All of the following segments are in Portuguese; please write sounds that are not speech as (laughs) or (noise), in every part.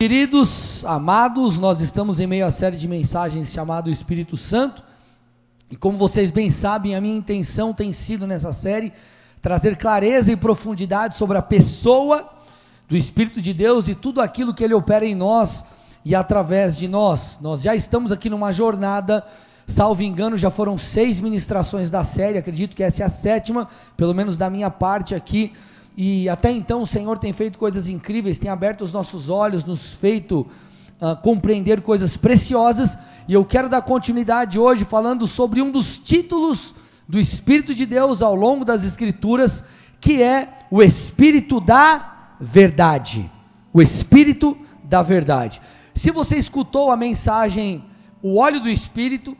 Queridos, amados, nós estamos em meio à série de mensagens chamado Espírito Santo. E como vocês bem sabem, a minha intenção tem sido nessa série trazer clareza e profundidade sobre a pessoa do Espírito de Deus e tudo aquilo que ele opera em nós e através de nós. Nós já estamos aqui numa jornada, salvo engano, já foram seis ministrações da série, acredito que essa é a sétima, pelo menos da minha parte aqui e até então o Senhor tem feito coisas incríveis, tem aberto os nossos olhos, nos feito uh, compreender coisas preciosas, e eu quero dar continuidade hoje falando sobre um dos títulos do Espírito de Deus ao longo das Escrituras, que é o Espírito da Verdade. O Espírito da Verdade. Se você escutou a mensagem O Óleo do Espírito,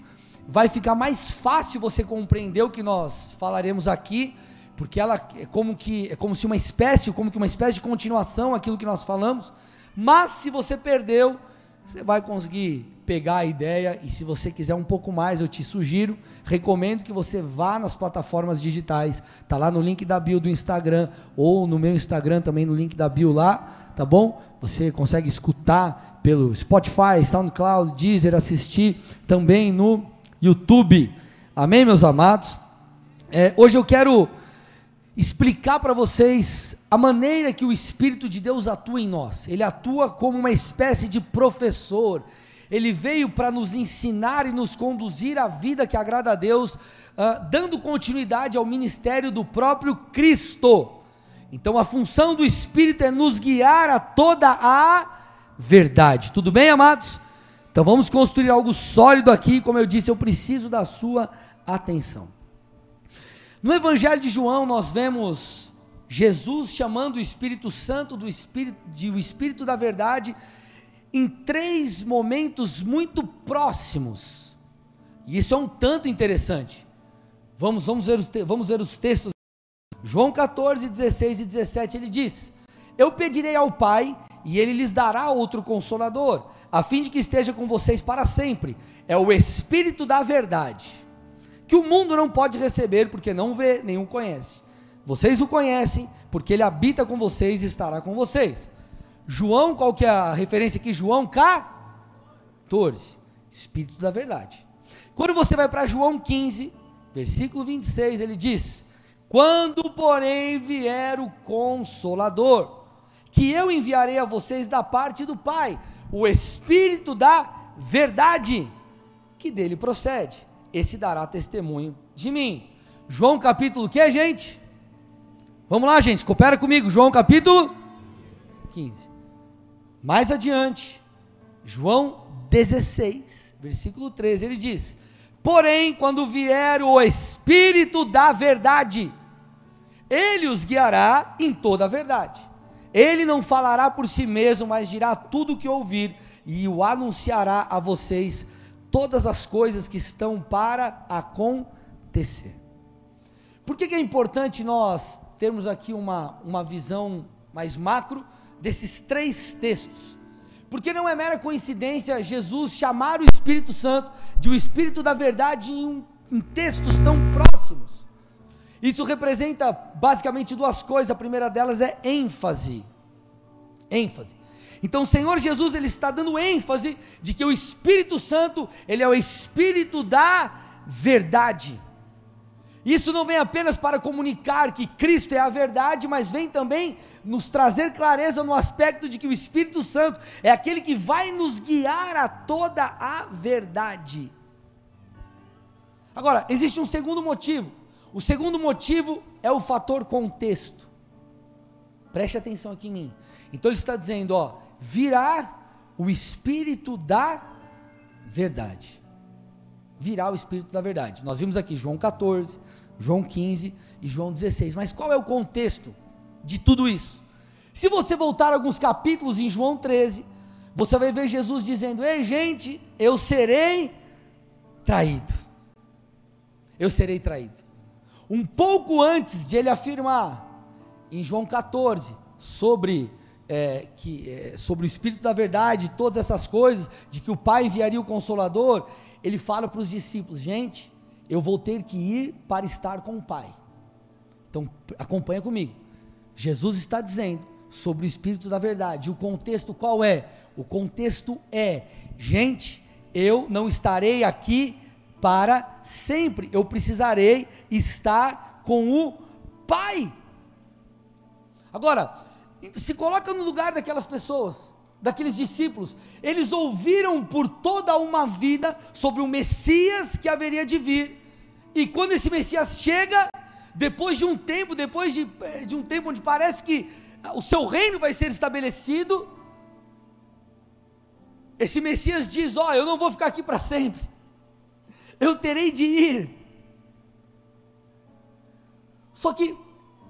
vai ficar mais fácil você compreender o que nós falaremos aqui porque ela é como que é como se uma espécie, como que uma espécie de continuação aquilo que nós falamos. Mas se você perdeu, você vai conseguir pegar a ideia e se você quiser um pouco mais, eu te sugiro, recomendo que você vá nas plataformas digitais. Tá lá no link da bio do Instagram ou no meu Instagram também no link da bio lá, tá bom? Você consegue escutar pelo Spotify, SoundCloud, Deezer, assistir também no YouTube. Amém, meus amados? É, hoje eu quero explicar para vocês a maneira que o Espírito de Deus atua em nós. Ele atua como uma espécie de professor. Ele veio para nos ensinar e nos conduzir à vida que agrada a Deus, uh, dando continuidade ao ministério do próprio Cristo. Então a função do Espírito é nos guiar a toda a verdade. Tudo bem, amados? Então vamos construir algo sólido aqui. Como eu disse, eu preciso da sua atenção. No Evangelho de João, nós vemos Jesus chamando o Espírito Santo do Espírito, de o Espírito da Verdade, em três momentos muito próximos. E isso é um tanto interessante. Vamos, vamos, ver, os, vamos ver os textos. João 14, 16 e 17, ele diz: Eu pedirei ao Pai, e ele lhes dará outro consolador, a fim de que esteja com vocês para sempre. É o Espírito da Verdade que o mundo não pode receber porque não vê, nenhum conhece. Vocês o conhecem porque ele habita com vocês e estará com vocês. João, qual que é a referência aqui? João 14, Espírito da Verdade. Quando você vai para João 15, versículo 26, ele diz: Quando, porém, vier o Consolador, que eu enviarei a vocês da parte do Pai, o Espírito da Verdade, que dele procede esse dará testemunho de mim. João capítulo que, gente? Vamos lá, gente, coopera comigo. João capítulo 15. Mais adiante, João 16, versículo 13, ele diz: Porém, quando vier o Espírito da Verdade, ele os guiará em toda a verdade. Ele não falará por si mesmo, mas dirá tudo o que ouvir e o anunciará a vocês todas as coisas que estão para acontecer. Por que, que é importante nós termos aqui uma, uma visão mais macro desses três textos? Porque não é mera coincidência Jesus chamar o Espírito Santo de o Espírito da Verdade em, um, em textos tão próximos. Isso representa basicamente duas coisas. A primeira delas é ênfase. ênfase. Então o Senhor Jesus ele está dando ênfase de que o Espírito Santo, ele é o espírito da verdade. Isso não vem apenas para comunicar que Cristo é a verdade, mas vem também nos trazer clareza no aspecto de que o Espírito Santo é aquele que vai nos guiar a toda a verdade. Agora, existe um segundo motivo. O segundo motivo é o fator contexto. Preste atenção aqui em mim. Então ele está dizendo, ó, virá o Espírito da verdade. Virá o Espírito da verdade. Nós vimos aqui João 14, João 15 e João 16. Mas qual é o contexto de tudo isso? Se você voltar alguns capítulos em João 13, você vai ver Jesus dizendo: Ei, gente, eu serei traído. Eu serei traído. Um pouco antes de ele afirmar, em João 14, sobre é, que, é, sobre o Espírito da Verdade, todas essas coisas, de que o Pai enviaria o Consolador, ele fala para os discípulos: gente, eu vou ter que ir para estar com o Pai. Então, acompanha comigo. Jesus está dizendo sobre o Espírito da Verdade. O contexto qual é? O contexto é: gente, eu não estarei aqui para sempre, eu precisarei estar com o Pai. Agora, se coloca no lugar daquelas pessoas, daqueles discípulos, eles ouviram por toda uma vida sobre o Messias que haveria de vir, e quando esse Messias chega, depois de um tempo, depois de, eh, de um tempo onde parece que o seu reino vai ser estabelecido, esse Messias diz: Ó, oh, eu não vou ficar aqui para sempre, eu terei de ir. Só que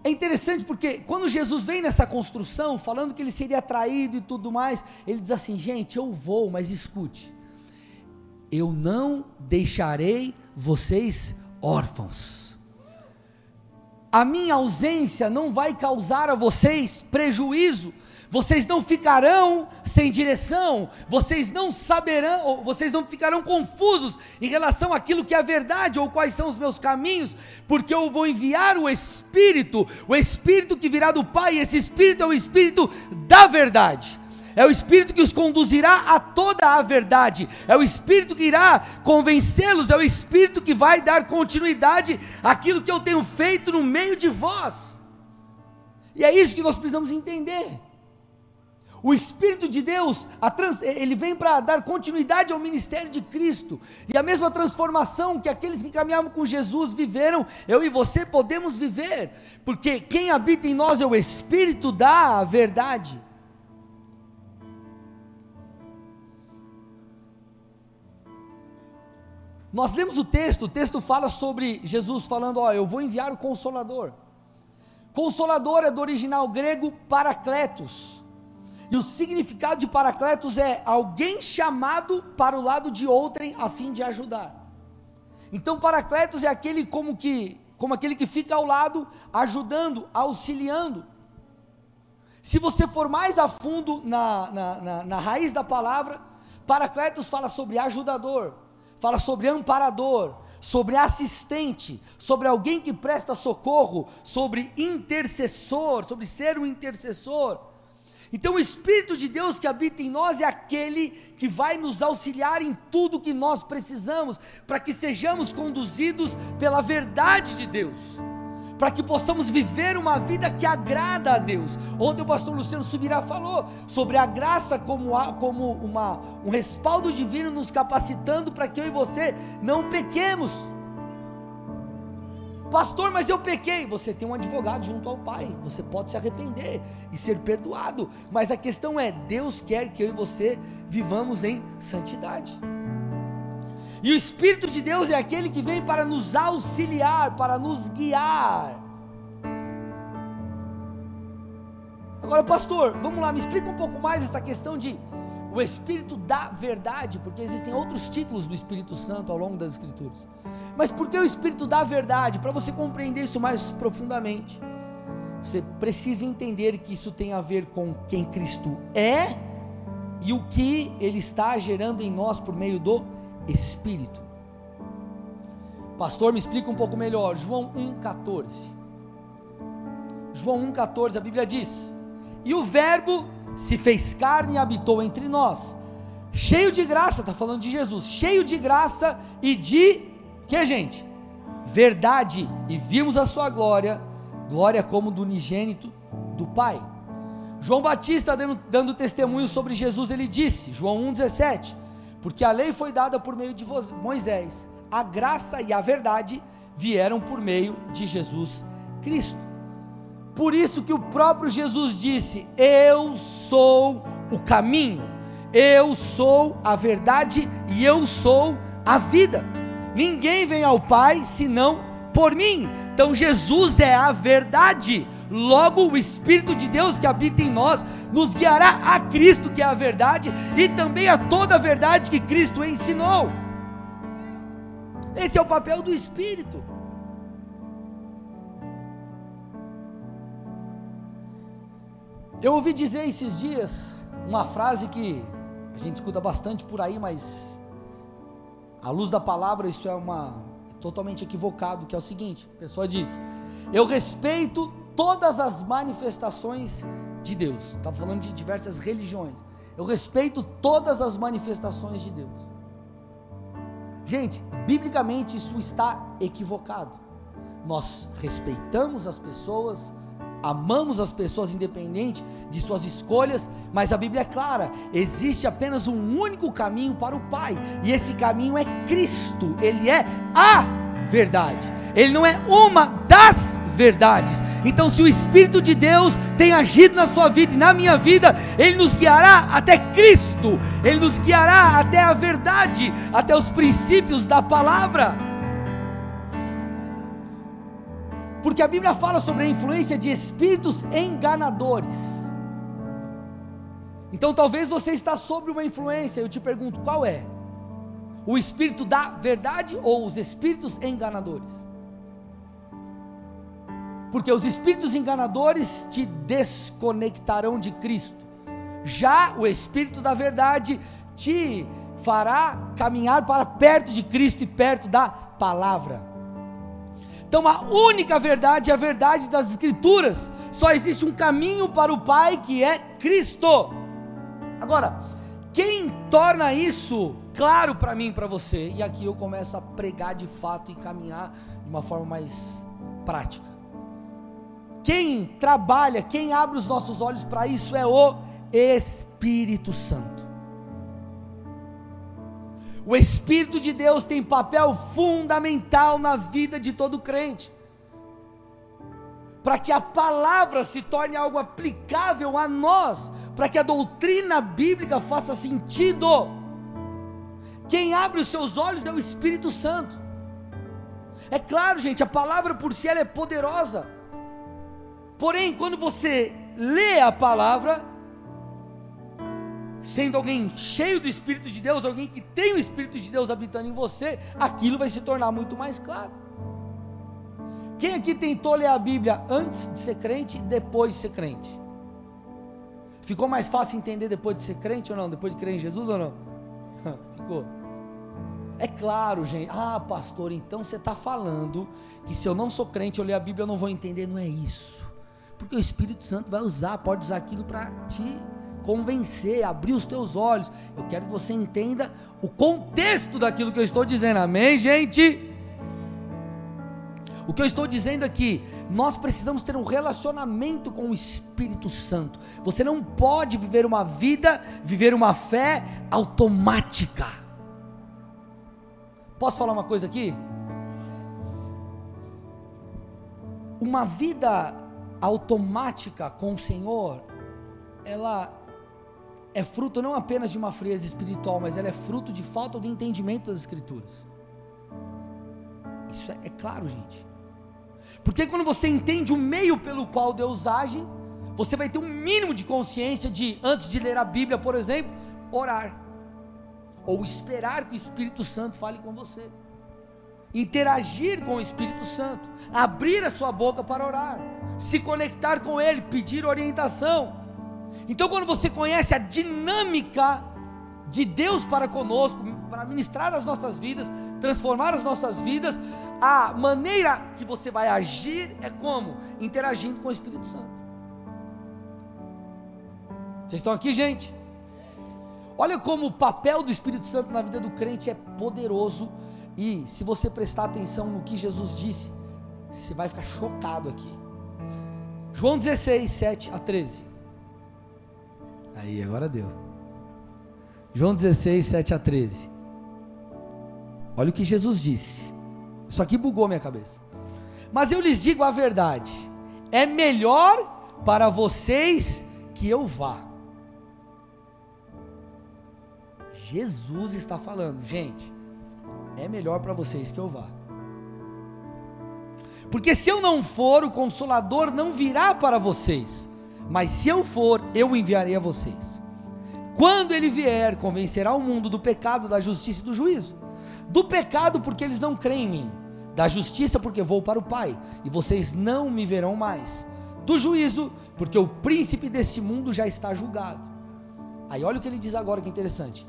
é interessante porque quando Jesus vem nessa construção, falando que ele seria traído e tudo mais, ele diz assim: gente, eu vou, mas escute, eu não deixarei vocês órfãos. A minha ausência não vai causar a vocês prejuízo, vocês não ficarão sem direção, vocês não saberão, vocês não ficarão confusos em relação àquilo que é verdade ou quais são os meus caminhos, porque eu vou enviar o Espírito, o Espírito que virá do Pai, e esse Espírito é o Espírito da verdade. É o Espírito que os conduzirá a toda a verdade, é o Espírito que irá convencê-los, é o Espírito que vai dar continuidade àquilo que eu tenho feito no meio de vós. E é isso que nós precisamos entender. O Espírito de Deus, trans, ele vem para dar continuidade ao ministério de Cristo. E a mesma transformação que aqueles que caminhavam com Jesus viveram, eu e você podemos viver. Porque quem habita em nós é o Espírito da verdade. Nós lemos o texto, o texto fala sobre Jesus falando: Ó, eu vou enviar o Consolador. Consolador é do original grego paracletos e o significado de Paracletos é alguém chamado para o lado de outrem a fim de ajudar. Então Paracletos é aquele como que como aquele que fica ao lado, ajudando, auxiliando. Se você for mais a fundo na, na, na, na raiz da palavra, Paracletos fala sobre ajudador, fala sobre amparador, sobre assistente, sobre alguém que presta socorro, sobre intercessor, sobre ser um intercessor. Então, o Espírito de Deus que habita em nós é aquele que vai nos auxiliar em tudo que nós precisamos, para que sejamos conduzidos pela verdade de Deus, para que possamos viver uma vida que agrada a Deus. Ontem o pastor Luciano Subirá falou sobre a graça como, a, como uma, um respaldo divino nos capacitando para que eu e você não pequemos. Pastor, mas eu pequei. Você tem um advogado junto ao Pai. Você pode se arrepender e ser perdoado. Mas a questão é: Deus quer que eu e você vivamos em santidade. E o Espírito de Deus é aquele que vem para nos auxiliar, para nos guiar. Agora, pastor, vamos lá, me explica um pouco mais essa questão de o Espírito da verdade, porque existem outros títulos do Espírito Santo ao longo das Escrituras. Mas por que o Espírito da verdade? Para você compreender isso mais profundamente, você precisa entender que isso tem a ver com quem Cristo é e o que Ele está gerando em nós por meio do Espírito. Pastor, me explica um pouco melhor. João 1,14. João 1,14, a Bíblia diz: E o Verbo se fez carne e habitou entre nós, cheio de graça, está falando de Jesus, cheio de graça e de que, gente? Verdade, e vimos a sua glória, glória como do unigênito do Pai. João Batista dando, dando testemunho sobre Jesus, ele disse, João 1,17: Porque a lei foi dada por meio de Moisés, a graça e a verdade vieram por meio de Jesus Cristo. Por isso que o próprio Jesus disse: Eu sou o caminho, eu sou a verdade e eu sou a vida. Ninguém vem ao Pai senão por mim. Então Jesus é a verdade. Logo, o Espírito de Deus que habita em nós nos guiará a Cristo, que é a verdade, e também a toda a verdade que Cristo ensinou. Esse é o papel do Espírito. Eu ouvi dizer esses dias uma frase que a gente escuta bastante por aí, mas à luz da palavra, isso é uma é totalmente equivocado, que é o seguinte: a pessoa diz: "Eu respeito todas as manifestações de Deus". Está falando de diversas religiões. Eu respeito todas as manifestações de Deus. Gente, biblicamente isso está equivocado. Nós respeitamos as pessoas, amamos as pessoas independente de suas escolhas, mas a Bíblia é clara: existe apenas um único caminho para o Pai, e esse caminho é Cristo, ele é a verdade, ele não é uma das verdades. Então, se o Espírito de Deus tem agido na sua vida e na minha vida, Ele nos guiará até Cristo, Ele nos guiará até a verdade, até os princípios da palavra. Porque a Bíblia fala sobre a influência de espíritos enganadores. Então talvez você está sob uma influência, eu te pergunto, qual é? O espírito da verdade ou os espíritos enganadores? Porque os espíritos enganadores te desconectarão de Cristo. Já o espírito da verdade te fará caminhar para perto de Cristo e perto da palavra. Então a única verdade é a verdade das Escrituras. Só existe um caminho para o Pai que é Cristo. Agora, quem torna isso claro para mim e para você? E aqui eu começo a pregar de fato e caminhar de uma forma mais prática. Quem trabalha, quem abre os nossos olhos para isso é o Espírito Santo. O Espírito de Deus tem papel fundamental na vida de todo crente. Para que a palavra se torne algo aplicável a nós, para que a doutrina bíblica faça sentido. Quem abre os seus olhos é o Espírito Santo. É claro, gente, a palavra por si ela é poderosa. Porém, quando você lê a palavra, sendo alguém cheio do Espírito de Deus, alguém que tem o Espírito de Deus habitando em você, aquilo vai se tornar muito mais claro. Quem aqui tentou ler a Bíblia antes de ser crente e depois de ser crente? Ficou mais fácil entender depois de ser crente ou não? Depois de crer em Jesus ou não? (laughs) Ficou. É claro, gente. Ah, pastor, então você está falando que se eu não sou crente, eu ler a Bíblia, eu não vou entender. Não é isso. Porque o Espírito Santo vai usar, pode usar aquilo para te convencer, abrir os teus olhos. Eu quero que você entenda o contexto daquilo que eu estou dizendo. Amém, gente? O que eu estou dizendo aqui, nós precisamos ter um relacionamento com o Espírito Santo. Você não pode viver uma vida, viver uma fé automática. Posso falar uma coisa aqui? Uma vida automática com o Senhor, ela é fruto não apenas de uma frieza espiritual, mas ela é fruto de falta de entendimento das Escrituras. Isso é, é claro, gente. Porque quando você entende o meio pelo qual Deus age, você vai ter um mínimo de consciência de, antes de ler a Bíblia, por exemplo, orar. Ou esperar que o Espírito Santo fale com você interagir com o Espírito Santo, abrir a sua boca para orar, se conectar com Ele, pedir orientação. Então, quando você conhece a dinâmica de Deus para conosco, para ministrar as nossas vidas, transformar as nossas vidas, a maneira que você vai agir é como? Interagindo com o Espírito Santo. Vocês estão aqui, gente? Olha como o papel do Espírito Santo na vida do crente é poderoso e se você prestar atenção no que Jesus disse, você vai ficar chocado aqui. João 16, 7 a 13. Aí, agora deu. João 16, 7 a 13. Olha o que Jesus disse. Isso aqui bugou minha cabeça. Mas eu lhes digo a verdade: é melhor para vocês que eu vá. Jesus está falando, gente é melhor para vocês que eu vá. Porque se eu não for, o consolador não virá para vocês, mas se eu for, eu enviarei a vocês. Quando ele vier, convencerá o mundo do pecado, da justiça e do juízo. Do pecado, porque eles não creem em mim. Da justiça, porque vou para o Pai, e vocês não me verão mais. Do juízo, porque o príncipe deste mundo já está julgado. Aí olha o que ele diz agora que interessante.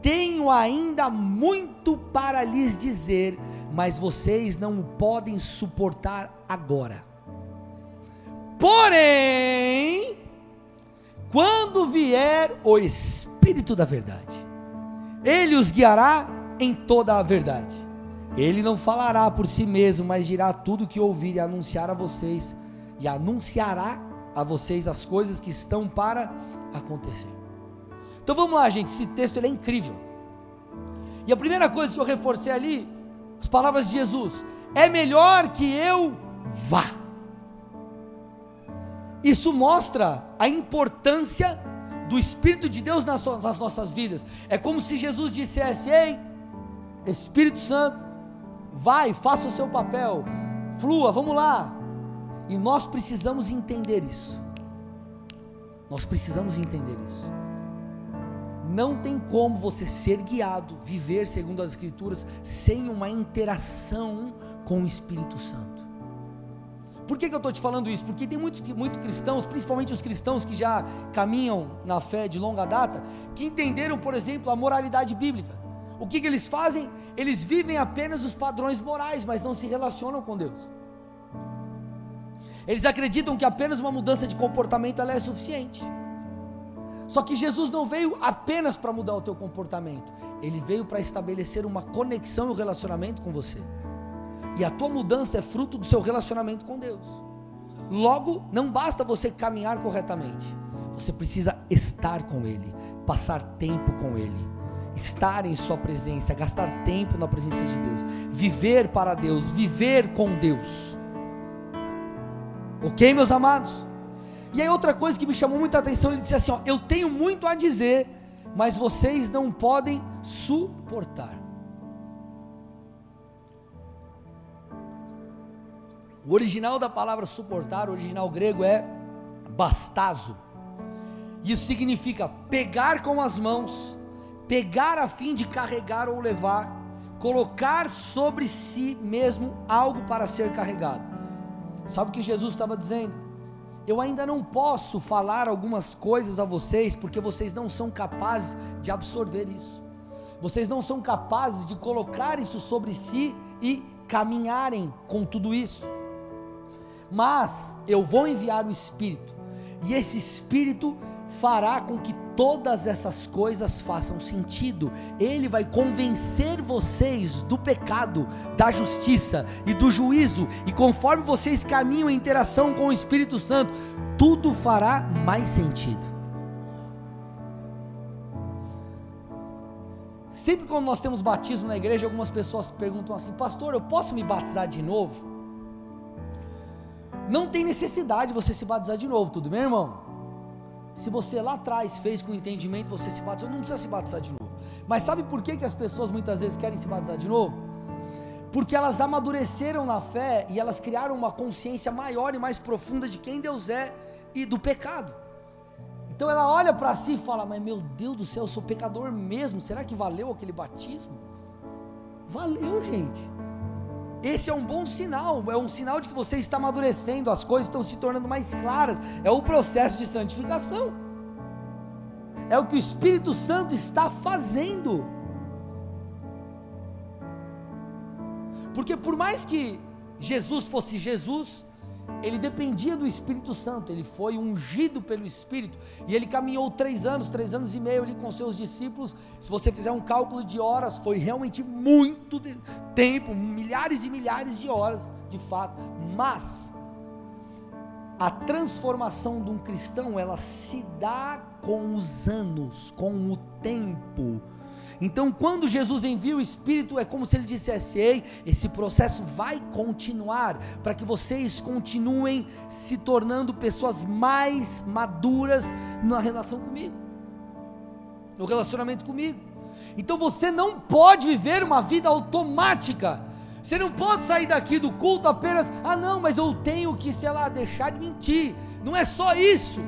Tenho ainda muito para lhes dizer, mas vocês não o podem suportar agora. Porém, quando vier o Espírito da Verdade, ele os guiará em toda a verdade. Ele não falará por si mesmo, mas dirá tudo o que ouvir e anunciar a vocês, e anunciará a vocês as coisas que estão para acontecer. Então vamos lá, gente, esse texto é incrível. E a primeira coisa que eu reforcei ali, as palavras de Jesus: é melhor que eu vá. Isso mostra a importância do Espírito de Deus nas, nas nossas vidas. É como se Jesus dissesse: Ei, Espírito Santo, vai, faça o seu papel, flua, vamos lá. E nós precisamos entender isso. Nós precisamos entender isso. Não tem como você ser guiado, viver segundo as Escrituras, sem uma interação com o Espírito Santo. Por que, que eu estou te falando isso? Porque tem muitos muito cristãos, principalmente os cristãos que já caminham na fé de longa data, que entenderam, por exemplo, a moralidade bíblica. O que, que eles fazem? Eles vivem apenas os padrões morais, mas não se relacionam com Deus. Eles acreditam que apenas uma mudança de comportamento é suficiente. Só que Jesus não veio apenas para mudar o teu comportamento, ele veio para estabelecer uma conexão e um relacionamento com você. E a tua mudança é fruto do seu relacionamento com Deus. Logo, não basta você caminhar corretamente, você precisa estar com Ele, passar tempo com Ele, estar em Sua presença, gastar tempo na presença de Deus, viver para Deus, viver com Deus. Ok, meus amados? E aí, outra coisa que me chamou muita atenção, ele disse assim: ó, Eu tenho muito a dizer, mas vocês não podem suportar. O original da palavra suportar, o original grego é bastazo. Isso significa pegar com as mãos, pegar a fim de carregar ou levar, colocar sobre si mesmo algo para ser carregado. Sabe o que Jesus estava dizendo? Eu ainda não posso falar algumas coisas a vocês, porque vocês não são capazes de absorver isso. Vocês não são capazes de colocar isso sobre si e caminharem com tudo isso mas eu vou enviar o Espírito, e esse Espírito fará com que todas essas coisas façam sentido. Ele vai convencer vocês do pecado, da justiça e do juízo, e conforme vocês caminham em interação com o Espírito Santo, tudo fará mais sentido. Sempre quando nós temos batismo na igreja, algumas pessoas perguntam assim: Pastor, eu posso me batizar de novo? Não tem necessidade de você se batizar de novo, tudo bem, irmão? Se você lá atrás fez com entendimento, você se batizou, não precisa se batizar de novo. Mas sabe por que, que as pessoas muitas vezes querem se batizar de novo? Porque elas amadureceram na fé e elas criaram uma consciência maior e mais profunda de quem Deus é e do pecado. Então ela olha para si e fala: Mas meu Deus do céu, eu sou pecador mesmo. Será que valeu aquele batismo? Valeu, gente. Esse é um bom sinal, é um sinal de que você está amadurecendo, as coisas estão se tornando mais claras. É o processo de santificação. É o que o Espírito Santo está fazendo. Porque por mais que Jesus fosse Jesus, ele dependia do Espírito Santo, ele foi ungido pelo Espírito, e ele caminhou três anos, três anos e meio ali com seus discípulos. Se você fizer um cálculo de horas, foi realmente muito tempo, milhares e milhares de horas, de fato. Mas a transformação de um cristão, ela se dá com os anos, com o tempo então, quando Jesus envia o Espírito, é como se ele dissesse: Ei, esse processo vai continuar, para que vocês continuem se tornando pessoas mais maduras na relação comigo, no relacionamento comigo. Então, você não pode viver uma vida automática. Você não pode sair daqui do culto apenas, ah, não, mas eu tenho que, sei lá, deixar de mentir. Não é só isso.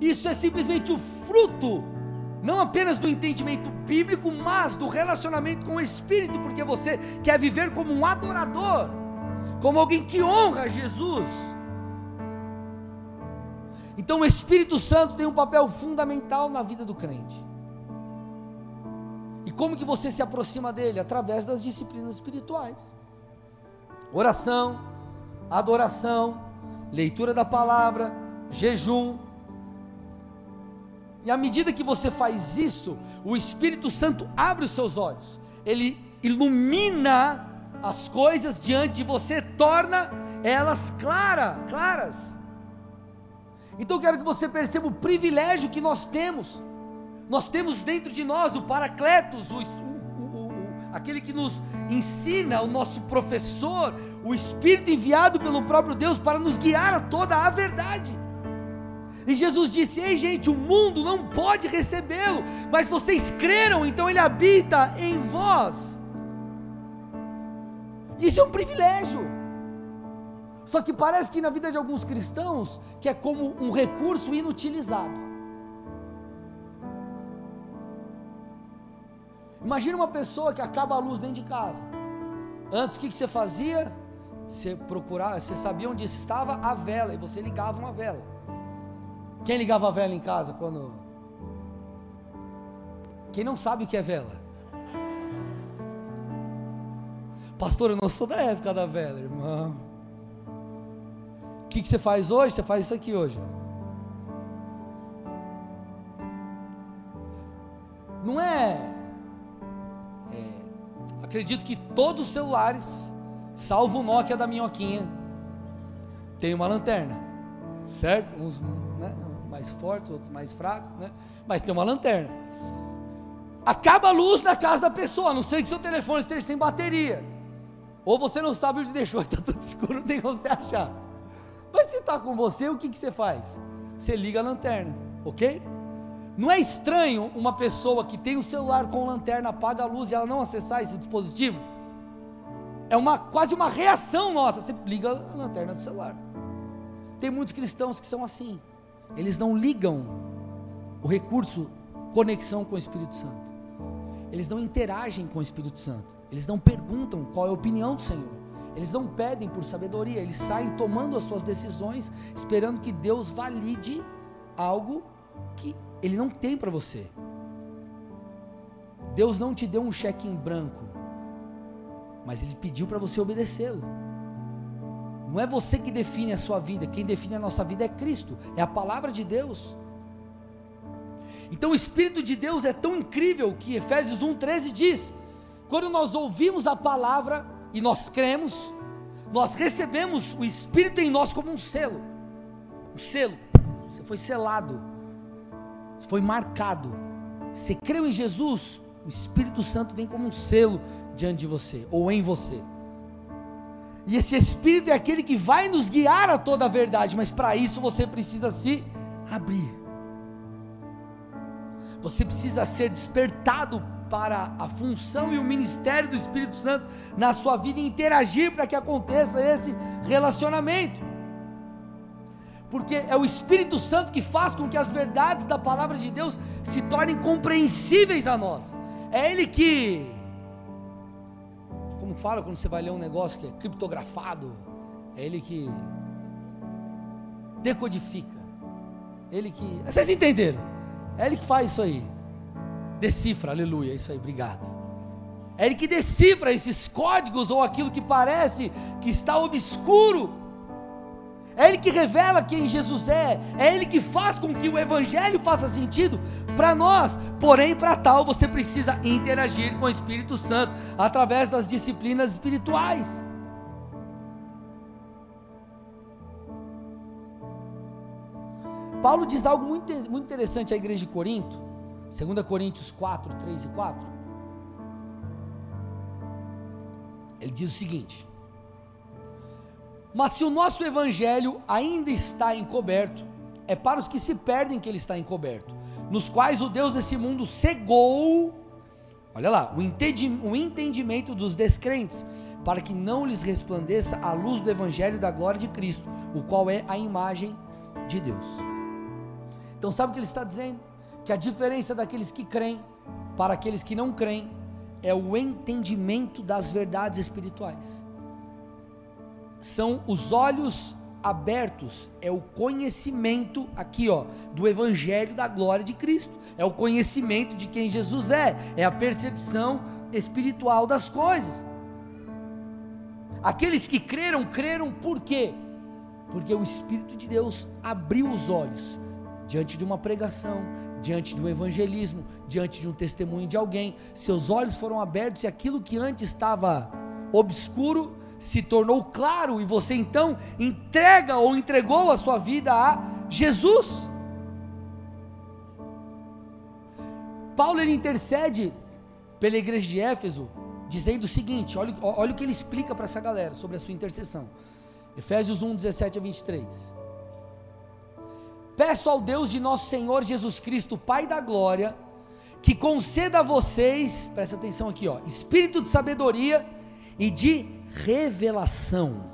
Isso é simplesmente o fruto não apenas do entendimento bíblico, mas do relacionamento com o Espírito, porque você quer viver como um adorador, como alguém que honra Jesus. Então o Espírito Santo tem um papel fundamental na vida do crente. E como que você se aproxima dele? Através das disciplinas espirituais. Oração, adoração, leitura da palavra, jejum. E à medida que você faz isso, o Espírito Santo abre os seus olhos, ele ilumina as coisas diante de você, torna elas clara, claras. Então quero que você perceba o privilégio que nós temos. Nós temos dentro de nós o Paracletos, o, o, o, aquele que nos ensina, o nosso professor, o Espírito enviado pelo próprio Deus para nos guiar a toda a verdade. E Jesus disse: Ei, gente, o mundo não pode recebê-lo, mas vocês creram, então ele habita em vós. Isso é um privilégio. Só que parece que na vida de alguns cristãos, que é como um recurso inutilizado. Imagina uma pessoa que acaba a luz dentro de casa. Antes o que, que você fazia? Você procurava, você sabia onde estava a vela e você ligava uma vela. Quem ligava a vela em casa quando? Quem não sabe o que é vela? Pastor, eu não sou da época da vela, irmão. O que, que você faz hoje? Você faz isso aqui hoje. Não é acredito que todos os celulares, salvo o Nokia da minhoquinha, tem uma lanterna, certo? Uns mais fortes, outros mais fracos, né? Mas tem uma lanterna. Acaba a luz na casa da pessoa, a não ser que seu telefone esteja sem bateria. Ou você não sabe onde deixou, está (laughs) tudo escuro, não tem como você achar. Mas se está com você, o que, que você faz? Você liga a lanterna, ok? Não é estranho uma pessoa que tem o celular com lanterna, apaga a luz e ela não acessar esse dispositivo? É uma quase uma reação nossa. Você liga a lanterna do celular. Tem muitos cristãos que são assim. Eles não ligam o recurso conexão com o Espírito Santo. Eles não interagem com o Espírito Santo. Eles não perguntam qual é a opinião do Senhor. Eles não pedem por sabedoria. Eles saem tomando as suas decisões, esperando que Deus valide algo que ele não tem para você. Deus não te deu um cheque em branco, mas Ele pediu para você obedecê-lo. Não é você que define a sua vida, quem define a nossa vida é Cristo, é a palavra de Deus. Então o Espírito de Deus é tão incrível que Efésios 1,13 diz: quando nós ouvimos a palavra e nós cremos, nós recebemos o Espírito em nós como um selo. Um selo, você foi selado foi marcado. Você creu em Jesus, o Espírito Santo vem como um selo diante de você ou em você. E esse Espírito é aquele que vai nos guiar a toda a verdade, mas para isso você precisa se abrir. Você precisa ser despertado para a função e o ministério do Espírito Santo na sua vida e interagir para que aconteça esse relacionamento porque é o Espírito Santo que faz com que as verdades da palavra de Deus se tornem compreensíveis a nós. É Ele que, como fala quando você vai ler um negócio que é criptografado, é Ele que decodifica, Ele que, vocês entenderam? É Ele que faz isso aí, decifra, aleluia, isso aí, obrigado. É Ele que decifra esses códigos ou aquilo que parece que está obscuro. É Ele que revela quem Jesus é, é Ele que faz com que o Evangelho faça sentido para nós. Porém, para tal, você precisa interagir com o Espírito Santo através das disciplinas espirituais. Paulo diz algo muito, muito interessante à igreja de Corinto, 2 Coríntios 4, 3 e 4. Ele diz o seguinte: mas se o nosso evangelho ainda está encoberto, é para os que se perdem que ele está encoberto, nos quais o Deus desse mundo cegou, olha lá, o entendimento dos descrentes, para que não lhes resplandeça a luz do evangelho da glória de Cristo, o qual é a imagem de Deus. Então, sabe o que ele está dizendo? Que a diferença daqueles que creem para aqueles que não creem é o entendimento das verdades espirituais são os olhos abertos, é o conhecimento aqui, ó, do evangelho da glória de Cristo. É o conhecimento de quem Jesus é, é a percepção espiritual das coisas. Aqueles que creram, creram por quê? Porque o Espírito de Deus abriu os olhos diante de uma pregação, diante de um evangelismo, diante de um testemunho de alguém. Seus olhos foram abertos e aquilo que antes estava obscuro se tornou claro e você então entrega ou entregou a sua vida a Jesus. Paulo ele intercede pela igreja de Éfeso, dizendo o seguinte: olha, olha o que ele explica para essa galera sobre a sua intercessão. Efésios 1, 17 a 23. Peço ao Deus de nosso Senhor Jesus Cristo, Pai da glória, que conceda a vocês, presta atenção aqui, ó, espírito de sabedoria e de revelação,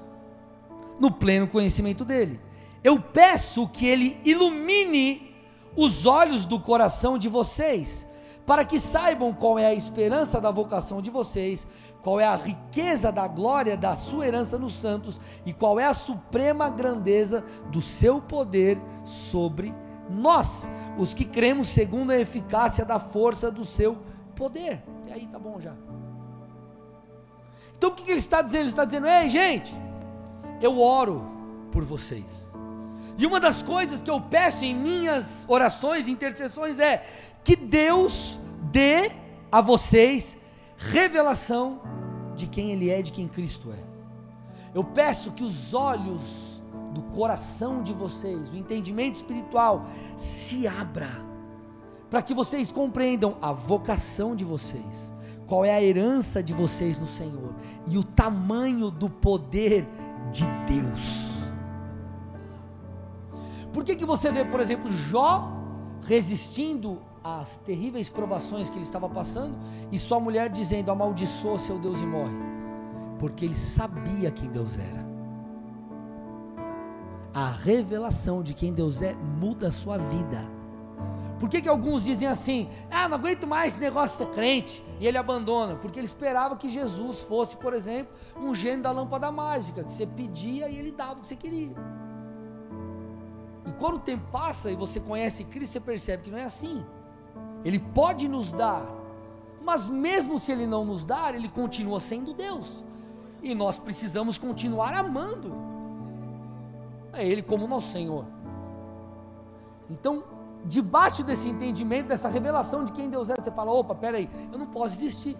no pleno conhecimento dele. Eu peço que ele ilumine os olhos do coração de vocês, para que saibam qual é a esperança da vocação de vocês, qual é a riqueza da glória da sua herança nos santos e qual é a suprema grandeza do seu poder sobre nós, os que cremos segundo a eficácia da força do seu poder. E aí tá bom já. Então o que ele está dizendo? Ele está dizendo: ei, gente, eu oro por vocês. E uma das coisas que eu peço em minhas orações e intercessões é que Deus dê a vocês revelação de quem Ele é, de quem Cristo é. Eu peço que os olhos do coração de vocês, o entendimento espiritual, se abra, para que vocês compreendam a vocação de vocês, qual é a herança de vocês no Senhor e o tamanho do poder de Deus. Por que, que você vê, por exemplo, Jó resistindo às terríveis provações que ele estava passando e sua mulher dizendo: amaldiçoa seu Deus e morre? Porque ele sabia quem Deus era. A revelação de quem Deus é muda a sua vida. Por que, que alguns dizem assim: ah, não aguento mais esse negócio de ser crente, e ele abandona? Porque ele esperava que Jesus fosse, por exemplo, um gênio da lâmpada mágica, que você pedia e ele dava o que você queria. E quando o tempo passa e você conhece Cristo, você percebe que não é assim. Ele pode nos dar, mas mesmo se ele não nos dar, ele continua sendo Deus. E nós precisamos continuar amando a Ele como nosso Senhor. Então, debaixo desse entendimento, dessa revelação de quem Deus é, você fala: opa, peraí, eu não posso desistir.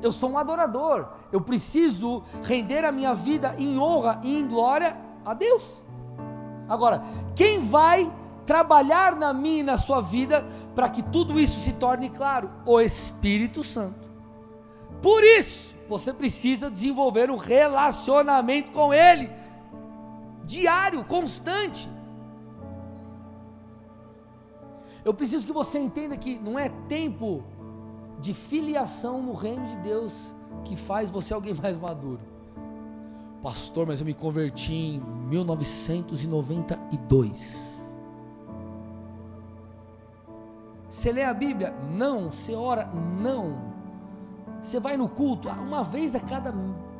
Eu sou um adorador, eu preciso render a minha vida em honra e em glória a Deus. Agora, quem vai trabalhar na minha e na sua vida para que tudo isso se torne claro? O Espírito Santo. Por isso, você precisa desenvolver um relacionamento com Ele, diário, constante. Eu preciso que você entenda que não é tempo de filiação no reino de Deus que faz você alguém mais maduro. Pastor, mas eu me converti em 1992. Você lê a Bíblia? Não. Você ora? Não. Você vai no culto? Uma vez a cada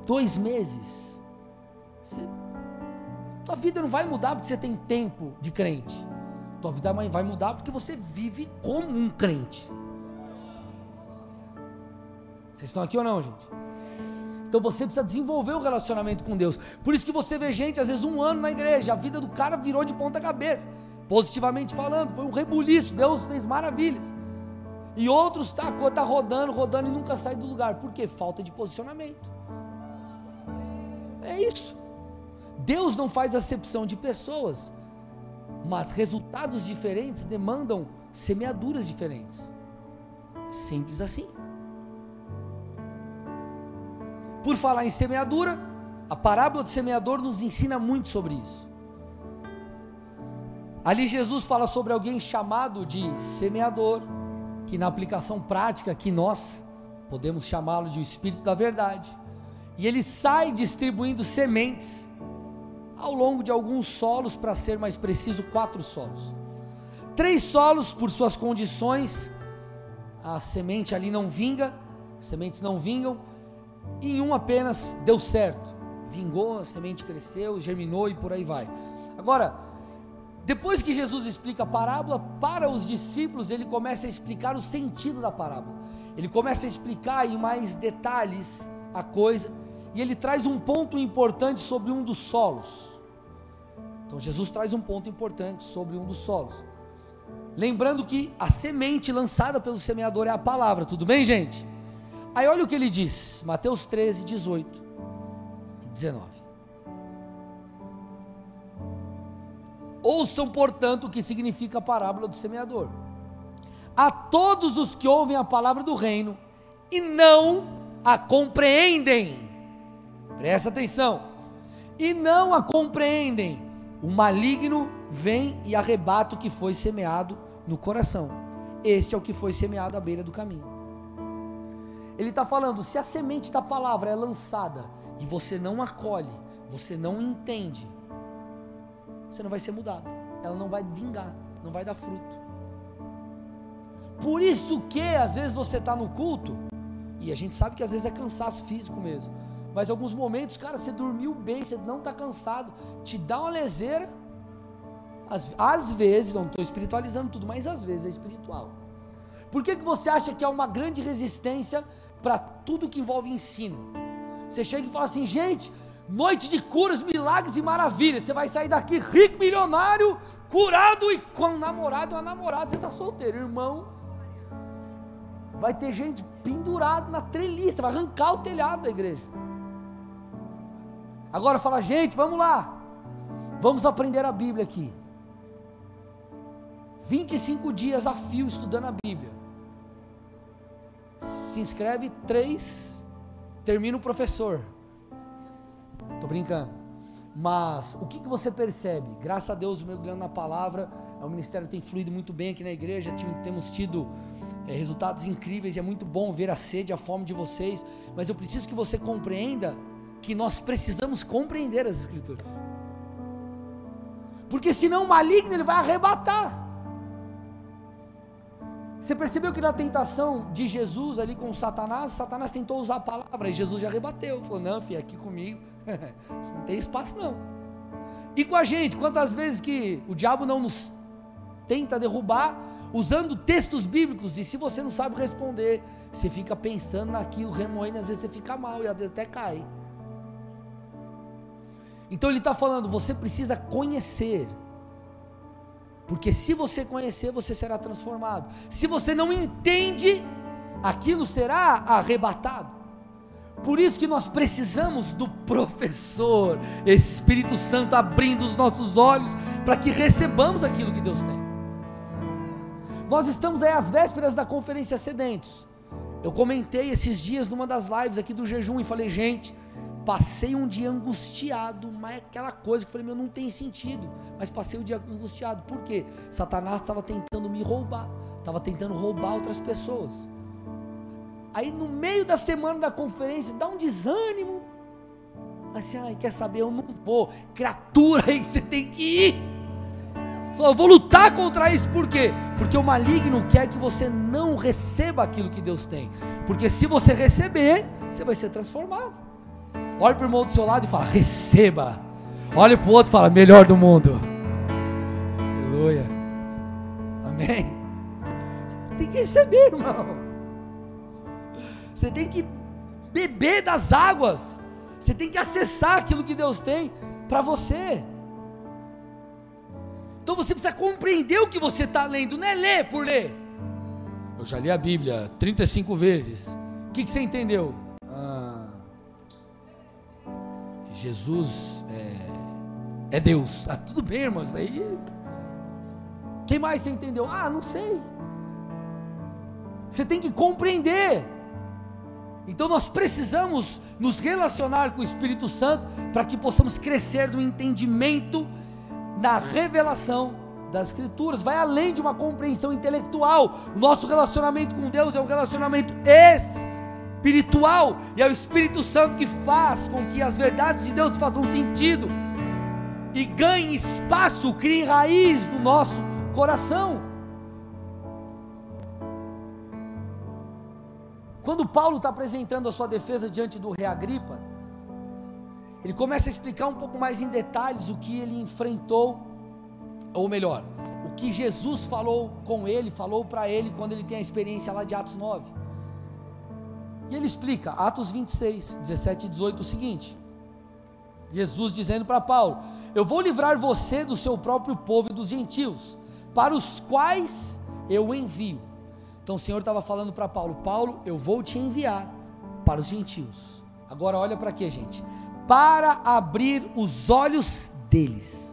dois meses. Você... Tua vida não vai mudar porque você tem tempo de crente. Tua vida vai mudar porque você vive como um crente. Vocês estão aqui ou não, gente? Então você precisa desenvolver o relacionamento com Deus. Por isso que você vê gente, às vezes, um ano na igreja, a vida do cara virou de ponta cabeça. Positivamente falando, foi um rebuliço, Deus fez maravilhas. E outros está tá rodando, rodando e nunca sai do lugar. Por quê? Falta de posicionamento. É isso. Deus não faz acepção de pessoas, mas resultados diferentes demandam semeaduras diferentes. Simples assim. Por falar em semeadura, a parábola do semeador nos ensina muito sobre isso. Ali Jesus fala sobre alguém chamado de semeador, que na aplicação prática que nós podemos chamá-lo de o espírito da verdade. E ele sai distribuindo sementes ao longo de alguns solos, para ser mais preciso, quatro solos. Três solos por suas condições, a semente ali não vinga, sementes não vingam em um apenas deu certo. Vingou, a semente cresceu, germinou e por aí vai. Agora, depois que Jesus explica a parábola, para os discípulos, ele começa a explicar o sentido da parábola. Ele começa a explicar em mais detalhes a coisa, e ele traz um ponto importante sobre um dos solos. Então Jesus traz um ponto importante sobre um dos solos. Lembrando que a semente lançada pelo semeador é a palavra, tudo bem, gente? Aí olha o que ele diz, Mateus 13, 18 e 19. Ouçam, portanto, o que significa a parábola do semeador. A todos os que ouvem a palavra do reino e não a compreendem, presta atenção, e não a compreendem, o maligno vem e arrebata o que foi semeado no coração. Este é o que foi semeado à beira do caminho. Ele está falando: se a semente da palavra é lançada e você não acolhe, você não entende, você não vai ser mudado, ela não vai vingar, não vai dar fruto. Por isso que às vezes você está no culto, e a gente sabe que às vezes é cansaço físico mesmo, mas alguns momentos, cara, você dormiu bem, você não está cansado, te dá uma leseira. Às, às vezes, não estou espiritualizando tudo, mas às vezes é espiritual. Por que, que você acha que é uma grande resistência para tudo que envolve ensino? Você chega e fala assim, gente, noite de curas, milagres e maravilhas. Você vai sair daqui rico, milionário, curado e com namorado uma namorada, você está solteiro, irmão. Vai ter gente pendurada na treliça, vai arrancar o telhado da igreja. Agora fala, gente, vamos lá. Vamos aprender a Bíblia aqui. 25 dias a fio estudando a Bíblia. Se inscreve três, termina o professor. Estou brincando. Mas o que, que você percebe? Graças a Deus, mergulhando na palavra, o ministério tem fluído muito bem aqui na igreja, temos tido é, resultados incríveis e é muito bom ver a sede, a fome de vocês. Mas eu preciso que você compreenda que nós precisamos compreender as Escrituras. Porque senão o maligno ele vai arrebatar. Você percebeu que na tentação de Jesus ali com Satanás, Satanás tentou usar a palavra e Jesus já rebateu. Falou: Não, filho, aqui comigo, (laughs) você não tem espaço não. E com a gente, quantas vezes que o diabo não nos tenta derrubar, usando textos bíblicos, e se você não sabe responder, você fica pensando naquilo, remoendo, às vezes você fica mal e até cai. Então ele está falando, você precisa conhecer. Porque se você conhecer, você será transformado. Se você não entende, aquilo será arrebatado. Por isso que nós precisamos do professor, Espírito Santo abrindo os nossos olhos para que recebamos aquilo que Deus tem. Nós estamos aí às vésperas da conferência Sedentos. Eu comentei esses dias numa das lives aqui do jejum e falei, gente, Passei um dia angustiado, mas aquela coisa que eu falei, meu, não tem sentido. Mas passei o dia angustiado. Por quê? Satanás estava tentando me roubar, estava tentando roubar outras pessoas. Aí no meio da semana da conferência, dá um desânimo. Assim, ai, quer saber? Eu não vou. Criatura aí, você tem que ir. Falou, eu vou lutar contra isso, por quê? Porque o maligno quer que você não receba aquilo que Deus tem. Porque se você receber, você vai ser transformado. Olhe para o irmão do seu lado e fala: receba. Olhe para o outro e fala: melhor do mundo. Aleluia. Amém. Tem que receber, irmão. Você tem que beber das águas. Você tem que acessar aquilo que Deus tem para você. Então você precisa compreender o que você está lendo, não é ler por ler. Eu já li a Bíblia 35 vezes. O que, que você entendeu? Jesus é, é Deus. Ah, tudo bem, irmãos. Aí. Quem mais você entendeu? Ah, não sei. Você tem que compreender. Então nós precisamos nos relacionar com o Espírito Santo para que possamos crescer no entendimento, na revelação das Escrituras. Vai além de uma compreensão intelectual. O nosso relacionamento com Deus é um relacionamento espiritual espiritual, e é o Espírito Santo que faz com que as verdades de Deus façam sentido e ganhem espaço, criem raiz no nosso coração. Quando Paulo está apresentando a sua defesa diante do rei Agripa, ele começa a explicar um pouco mais em detalhes o que ele enfrentou, ou melhor, o que Jesus falou com ele, falou para ele quando ele tem a experiência lá de Atos 9. E ele explica, Atos 26, 17 e 18, o seguinte: Jesus dizendo para Paulo: Eu vou livrar você do seu próprio povo e dos gentios, para os quais eu envio. Então o Senhor estava falando para Paulo: Paulo, eu vou te enviar para os gentios. Agora olha para quê, gente? Para abrir os olhos deles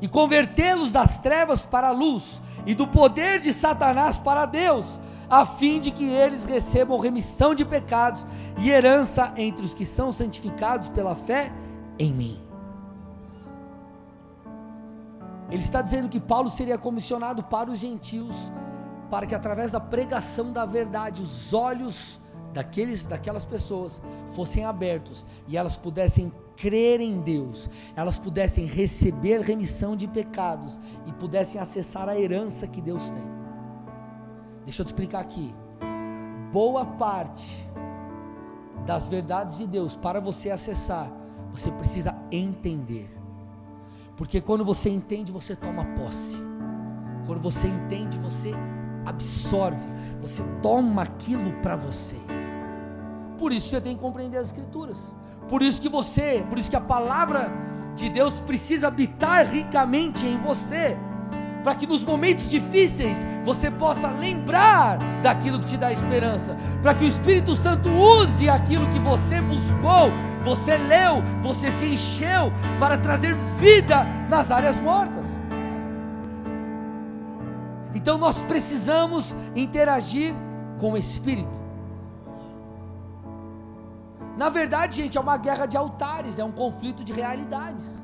e convertê-los das trevas para a luz e do poder de Satanás para Deus, a fim de que eles recebam remissão de pecados e herança entre os que são santificados pela fé em mim. Ele está dizendo que Paulo seria comissionado para os gentios, para que através da pregação da verdade os olhos daqueles, daquelas pessoas fossem abertos e elas pudessem crer em Deus, elas pudessem receber remissão de pecados e pudessem acessar a herança que Deus tem. Deixa eu te explicar aqui. Boa parte das verdades de Deus para você acessar, você precisa entender. Porque quando você entende, você toma posse. Quando você entende, você absorve. Você toma aquilo para você. Por isso você tem que compreender as escrituras. Por isso que você, por isso que a palavra de Deus precisa habitar ricamente em você para que nos momentos difíceis você possa lembrar daquilo que te dá esperança, para que o Espírito Santo use aquilo que você buscou, você leu, você se encheu para trazer vida nas áreas mortas. Então nós precisamos interagir com o Espírito. Na verdade, gente, é uma guerra de altares, é um conflito de realidades.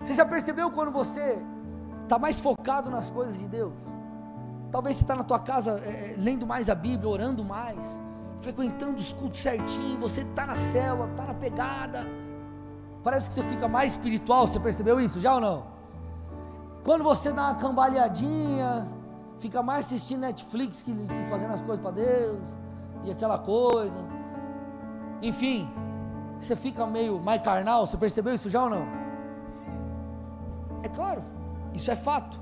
Você já percebeu quando você está mais focado nas coisas de Deus? Talvez você está na tua casa é, lendo mais a Bíblia, orando mais, frequentando os cultos certinho, você está na célula, está na pegada. Parece que você fica mais espiritual, você percebeu isso já ou não? Quando você dá uma cambaleadinha, fica mais assistindo Netflix que, que fazendo as coisas para Deus, e aquela coisa. Enfim, você fica meio mais carnal, você percebeu isso já ou não? É claro, isso é fato.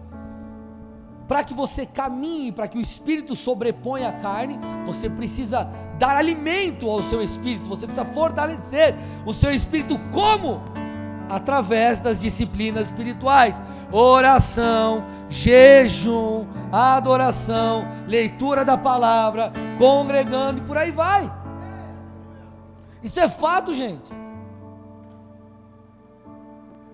Para que você caminhe, para que o espírito sobreponha a carne, você precisa dar alimento ao seu espírito, você precisa fortalecer o seu espírito como? Através das disciplinas espirituais: oração, jejum, adoração, leitura da palavra, congregando e por aí vai. Isso é fato, gente.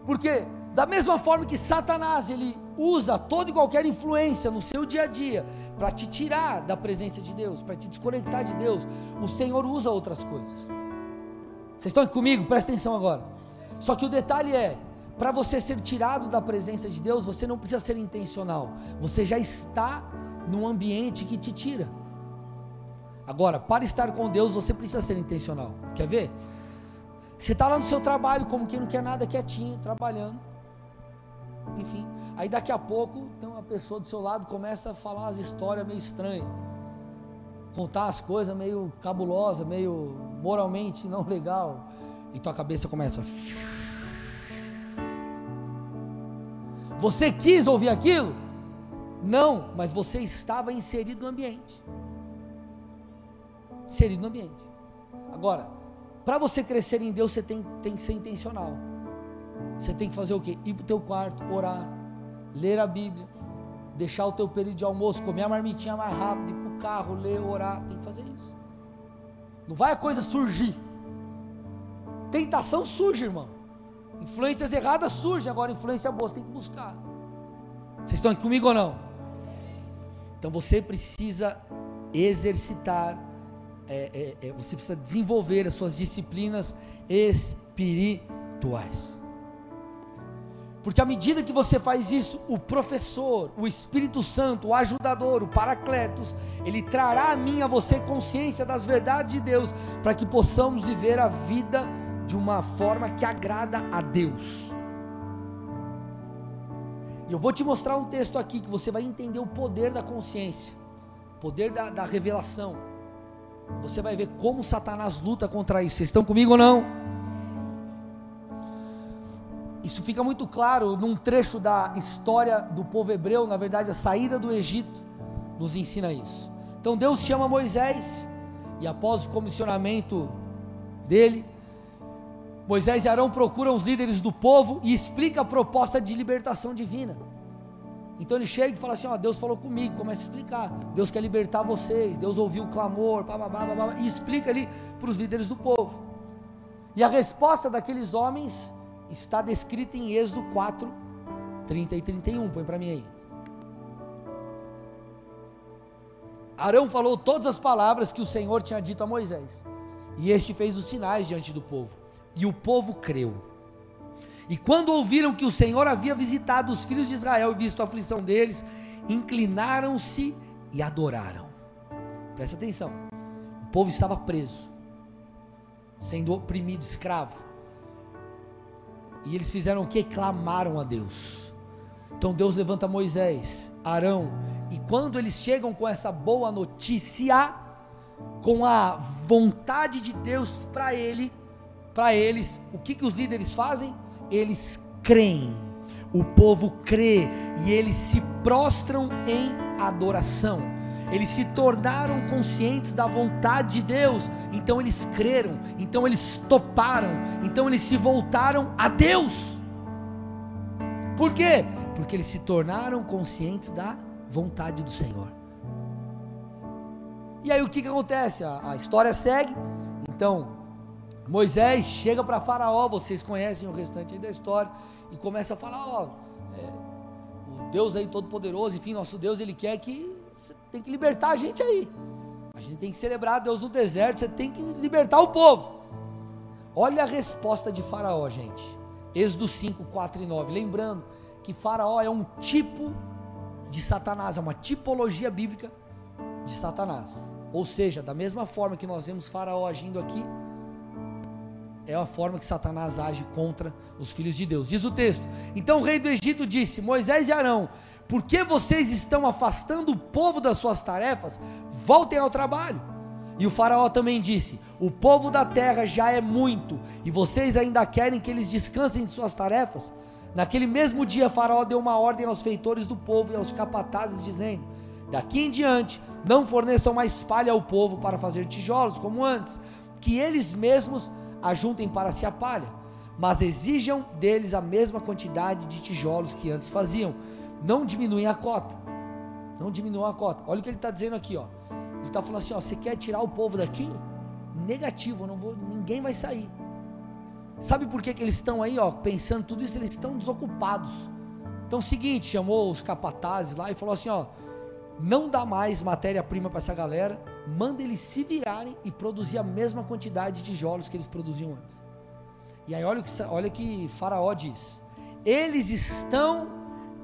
Porque da mesma forma que Satanás, ele usa toda e qualquer influência no seu dia a dia para te tirar da presença de Deus, para te desconectar de Deus, o Senhor usa outras coisas. Vocês estão aqui comigo? Presta atenção agora. Só que o detalhe é, para você ser tirado da presença de Deus, você não precisa ser intencional. Você já está num ambiente que te tira. Agora, para estar com Deus, você precisa ser intencional. Quer ver? Você está lá no seu trabalho, como quem não quer nada, quietinho, trabalhando enfim. Aí daqui a pouco tem uma pessoa do seu lado começa a falar umas histórias meio estranhas, contar as coisas meio cabulosa, meio moralmente não legal, e tua cabeça começa. Você quis ouvir aquilo? Não, mas você estava inserido no ambiente. Inserido no ambiente. Agora, para você crescer em Deus, você tem, tem que ser intencional. Você tem que fazer o quê? Ir para o teu quarto, orar, ler a Bíblia, deixar o teu período de almoço, comer a marmitinha mais rápido, ir para o carro, ler, orar. Tem que fazer isso. Não vai a coisa surgir. Tentação surge, irmão. Influências erradas surgem, agora influência boa você tem que buscar. Vocês estão aqui comigo ou não? Então você precisa exercitar, é, é, é, você precisa desenvolver as suas disciplinas espirituais. Porque à medida que você faz isso, o professor, o Espírito Santo, o ajudador, o Paracletos, ele trará a mim e a você consciência das verdades de Deus, para que possamos viver a vida de uma forma que agrada a Deus. E eu vou te mostrar um texto aqui que você vai entender o poder da consciência, o poder da, da revelação. Você vai ver como Satanás luta contra isso. Vocês estão comigo ou não? Isso fica muito claro num trecho da história do povo hebreu, na verdade, a saída do Egito nos ensina isso. Então Deus chama Moisés, e após o comissionamento dele, Moisés e Arão procuram os líderes do povo e explica a proposta de libertação divina. Então ele chega e fala assim: ó, Deus falou comigo, começa a explicar. Deus quer libertar vocês, Deus ouviu o clamor, blá, blá, e explica ali para os líderes do povo. E a resposta daqueles homens está descrita em Êxodo 4, 30 e 31. Põe para mim aí. Arão falou todas as palavras que o Senhor tinha dito a Moisés. E este fez os sinais diante do povo. E o povo creu. E quando ouviram que o Senhor havia visitado os filhos de Israel e visto a aflição deles, inclinaram-se e adoraram. Presta atenção. O povo estava preso, sendo oprimido, escravo. E eles fizeram o que? Clamaram a Deus. Então Deus levanta Moisés, Arão e quando eles chegam com essa boa notícia, com a vontade de Deus para ele, para eles, o que, que os líderes fazem? Eles creem. O povo crê e eles se prostram em adoração. Eles se tornaram conscientes da vontade de Deus, então eles creram, então eles toparam, então eles se voltaram a Deus. Por quê? Porque eles se tornaram conscientes da vontade do Senhor. E aí o que, que acontece? A, a história segue. Então, Moisés chega para Faraó, vocês conhecem o restante da história, e começa a falar: ó, é, o Deus aí todo-poderoso, enfim, nosso Deus, ele quer que tem que libertar a gente aí. A gente tem que celebrar Deus no deserto, você tem que libertar o povo. Olha a resposta de Faraó, gente. Êxodo 5, 4 e 9. Lembrando que Faraó é um tipo de Satanás, é uma tipologia bíblica de Satanás. Ou seja, da mesma forma que nós vemos Faraó agindo aqui, é a forma que Satanás age contra os filhos de Deus. Diz o texto: Então o rei do Egito disse: Moisés e Arão, por que vocês estão afastando o povo das suas tarefas? Voltem ao trabalho. E o Faraó também disse: O povo da terra já é muito, e vocês ainda querem que eles descansem de suas tarefas? Naquele mesmo dia, Faraó deu uma ordem aos feitores do povo e aos capatazes, dizendo: Daqui em diante, não forneçam mais palha ao povo para fazer tijolos, como antes, que eles mesmos ajuntem para si a palha, mas exijam deles a mesma quantidade de tijolos que antes faziam. Não diminuem a cota. Não diminuam a cota. Olha o que ele está dizendo aqui, ó. Ele está falando assim, ó, você quer tirar o povo daqui? Negativo, não vou, ninguém vai sair. Sabe por que, que eles estão aí, ó, pensando tudo isso? Eles estão desocupados. Então, seguinte, chamou os capatazes lá e falou assim, ó, não dá mais matéria-prima para essa galera, manda eles se virarem e produzir a mesma quantidade de tijolos que eles produziam antes. E aí olha que, olha que Faraó diz: eles estão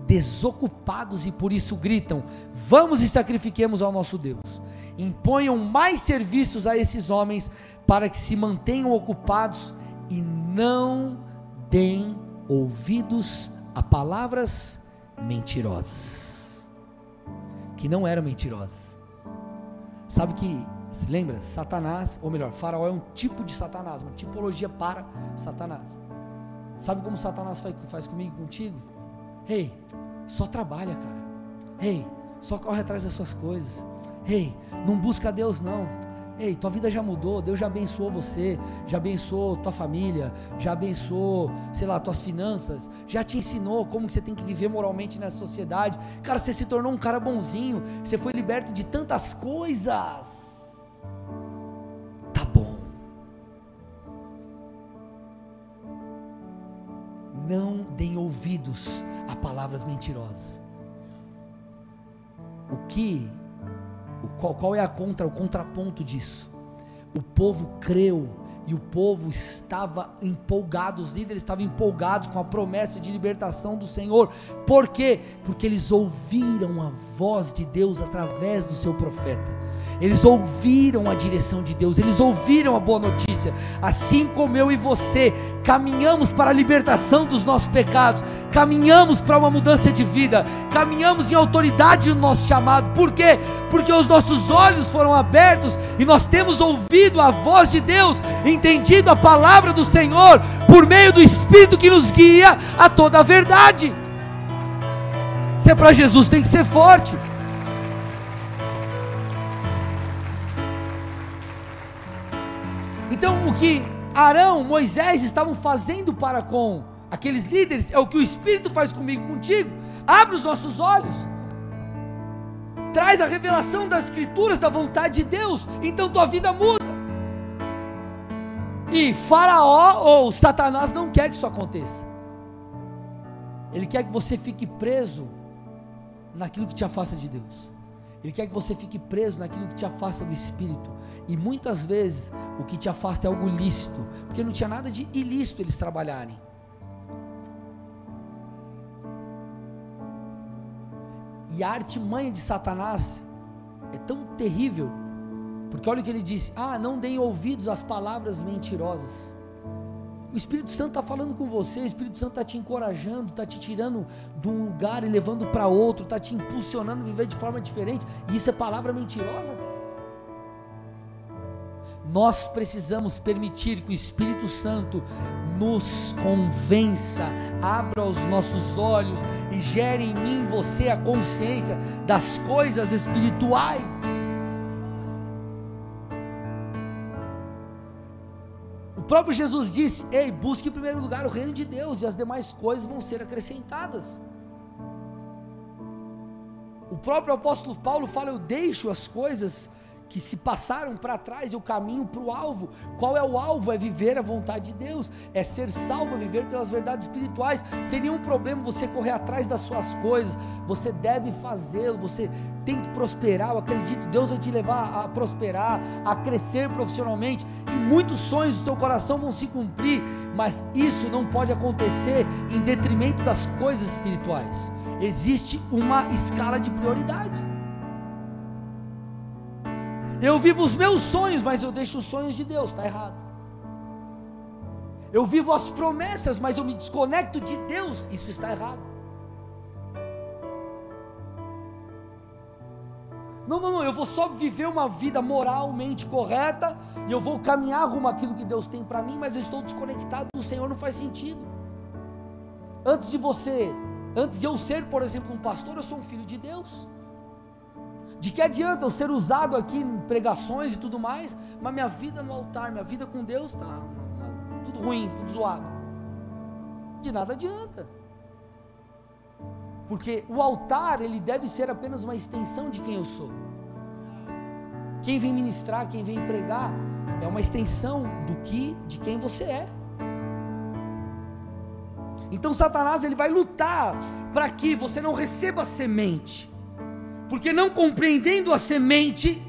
desocupados e por isso gritam: vamos e sacrifiquemos ao nosso Deus. Imponham mais serviços a esses homens para que se mantenham ocupados e não deem ouvidos a palavras mentirosas, que não eram mentirosas. Sabe que, se lembra? Satanás, ou melhor, Faraó é um tipo de Satanás, uma tipologia para Satanás. Sabe como Satanás faz, comigo contigo? Ei, hey, só trabalha, cara. Ei, hey, só corre atrás das suas coisas. Ei, hey, não busca Deus não. Ei, tua vida já mudou, Deus já abençoou você, já abençoou tua família, já abençoou, sei lá, tuas finanças, já te ensinou como que você tem que viver moralmente nessa sociedade. Cara, você se tornou um cara bonzinho, você foi liberto de tantas coisas. Tá bom. Não deem ouvidos a palavras mentirosas. O que qual, qual é a contra, o contraponto disso? O povo creu e o povo estava empolgado, os líderes estavam empolgados com a promessa de libertação do Senhor. Por quê? Porque eles ouviram a voz de Deus através do seu profeta. Eles ouviram a direção de Deus, eles ouviram a boa notícia. Assim como eu e você caminhamos para a libertação dos nossos pecados, caminhamos para uma mudança de vida, caminhamos em autoridade no nosso chamado. Por quê? Porque os nossos olhos foram abertos e nós temos ouvido a voz de Deus, entendido a palavra do Senhor por meio do Espírito que nos guia a toda a verdade. Se é para Jesus, tem que ser forte. Então, o que Arão, Moisés estavam fazendo para com aqueles líderes, é o que o Espírito faz comigo, contigo. Abre os nossos olhos, traz a revelação das Escrituras, da vontade de Deus, então tua vida muda. E Faraó ou Satanás não quer que isso aconteça. Ele quer que você fique preso naquilo que te afasta de Deus. Ele quer que você fique preso naquilo que te afasta do Espírito. E muitas vezes o que te afasta é algo lícito, porque não tinha nada de ilícito eles trabalharem. E a artimanha de Satanás é tão terrível, porque olha o que ele disse: Ah, não deem ouvidos às palavras mentirosas. O Espírito Santo está falando com você, o Espírito Santo está te encorajando, está te tirando de um lugar e levando para outro, está te impulsionando a viver de forma diferente, e isso é palavra mentirosa? Nós precisamos permitir que o Espírito Santo nos convença, abra os nossos olhos e gere em mim, em você, a consciência das coisas espirituais. Próprio Jesus disse: Ei, busque em primeiro lugar o reino de Deus e as demais coisas vão ser acrescentadas. O próprio apóstolo Paulo fala: Eu deixo as coisas que se passaram para trás o caminho para o alvo. Qual é o alvo? É viver a vontade de Deus, é ser salvo, é viver pelas verdades espirituais. Tem nenhum problema você correr atrás das suas coisas, você deve fazê-lo, você tem que prosperar. Eu acredito, Deus vai te levar a prosperar, a crescer profissionalmente, e muitos sonhos do seu coração vão se cumprir, mas isso não pode acontecer em detrimento das coisas espirituais. Existe uma escala de prioridade. Eu vivo os meus sonhos, mas eu deixo os sonhos de Deus, está errado. Eu vivo as promessas, mas eu me desconecto de Deus, isso está errado. Não, não, não, eu vou só viver uma vida moralmente correta e eu vou caminhar rumo àquilo que Deus tem para mim, mas eu estou desconectado do Senhor, não faz sentido. Antes de você, antes de eu ser, por exemplo, um pastor, eu sou um filho de Deus. De que adianta eu ser usado aqui em pregações e tudo mais, mas minha vida no altar, minha vida com Deus está tudo ruim, tudo zoado. De nada adianta. Porque o altar, ele deve ser apenas uma extensão de quem eu sou. Quem vem ministrar, quem vem pregar, é uma extensão do que, de quem você é. Então Satanás ele vai lutar para que você não receba semente porque não compreendendo a semente,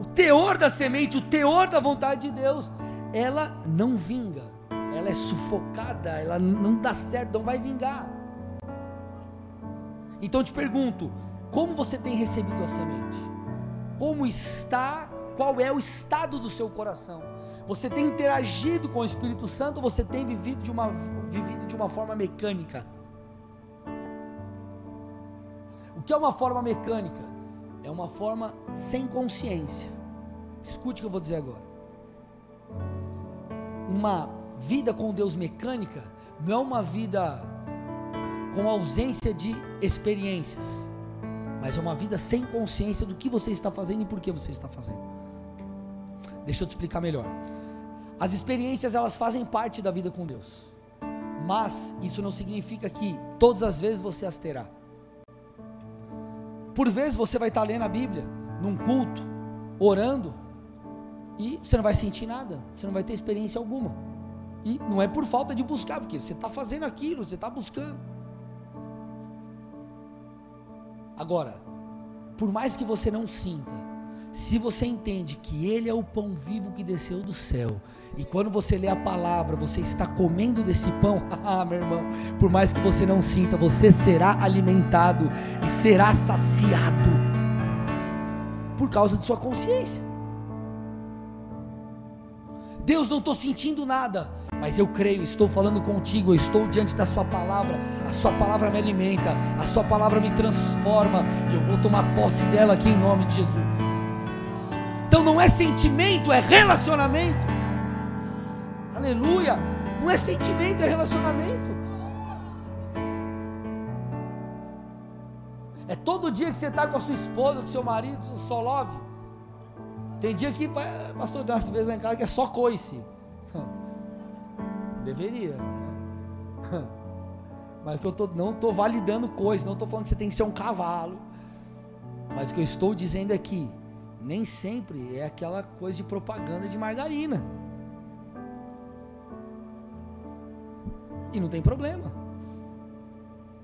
o teor da semente, o teor da vontade de Deus, ela não vinga, ela é sufocada, ela não dá certo, não vai vingar. Então te pergunto, como você tem recebido a semente? Como está, qual é o estado do seu coração? Você tem interagido com o Espírito Santo ou você tem vivido de uma, vivido de uma forma mecânica? Que é uma forma mecânica? É uma forma sem consciência. Escute o que eu vou dizer agora. Uma vida com Deus mecânica não é uma vida com ausência de experiências, mas é uma vida sem consciência do que você está fazendo e por que você está fazendo. Deixa eu te explicar melhor. As experiências elas fazem parte da vida com Deus, mas isso não significa que todas as vezes você as terá. Por vezes você vai estar lendo a Bíblia, num culto, orando, e você não vai sentir nada, você não vai ter experiência alguma. E não é por falta de buscar, porque você está fazendo aquilo, você está buscando. Agora, por mais que você não sinta, se você entende que Ele é o pão vivo que desceu do céu, e quando você lê a palavra, você está comendo desse pão, (laughs) meu irmão, por mais que você não sinta, você será alimentado e será saciado por causa de sua consciência. Deus, não estou sentindo nada, mas eu creio, estou falando contigo, eu estou diante da Sua palavra, a Sua palavra me alimenta, a Sua palavra me transforma, e eu vou tomar posse dela aqui em nome de Jesus. Então não é sentimento, é relacionamento. Aleluia. Não é sentimento, é relacionamento. É todo dia que você está com a sua esposa, com seu marido, só love. Tem dia que, pastor, às vezes lá em casa que é só coice. (laughs) deveria. (laughs) Mas que eu tô, não estou validando coisas, não estou falando que você tem que ser um cavalo. Mas o que eu estou dizendo é que nem sempre é aquela coisa de propaganda de margarina. E não tem problema.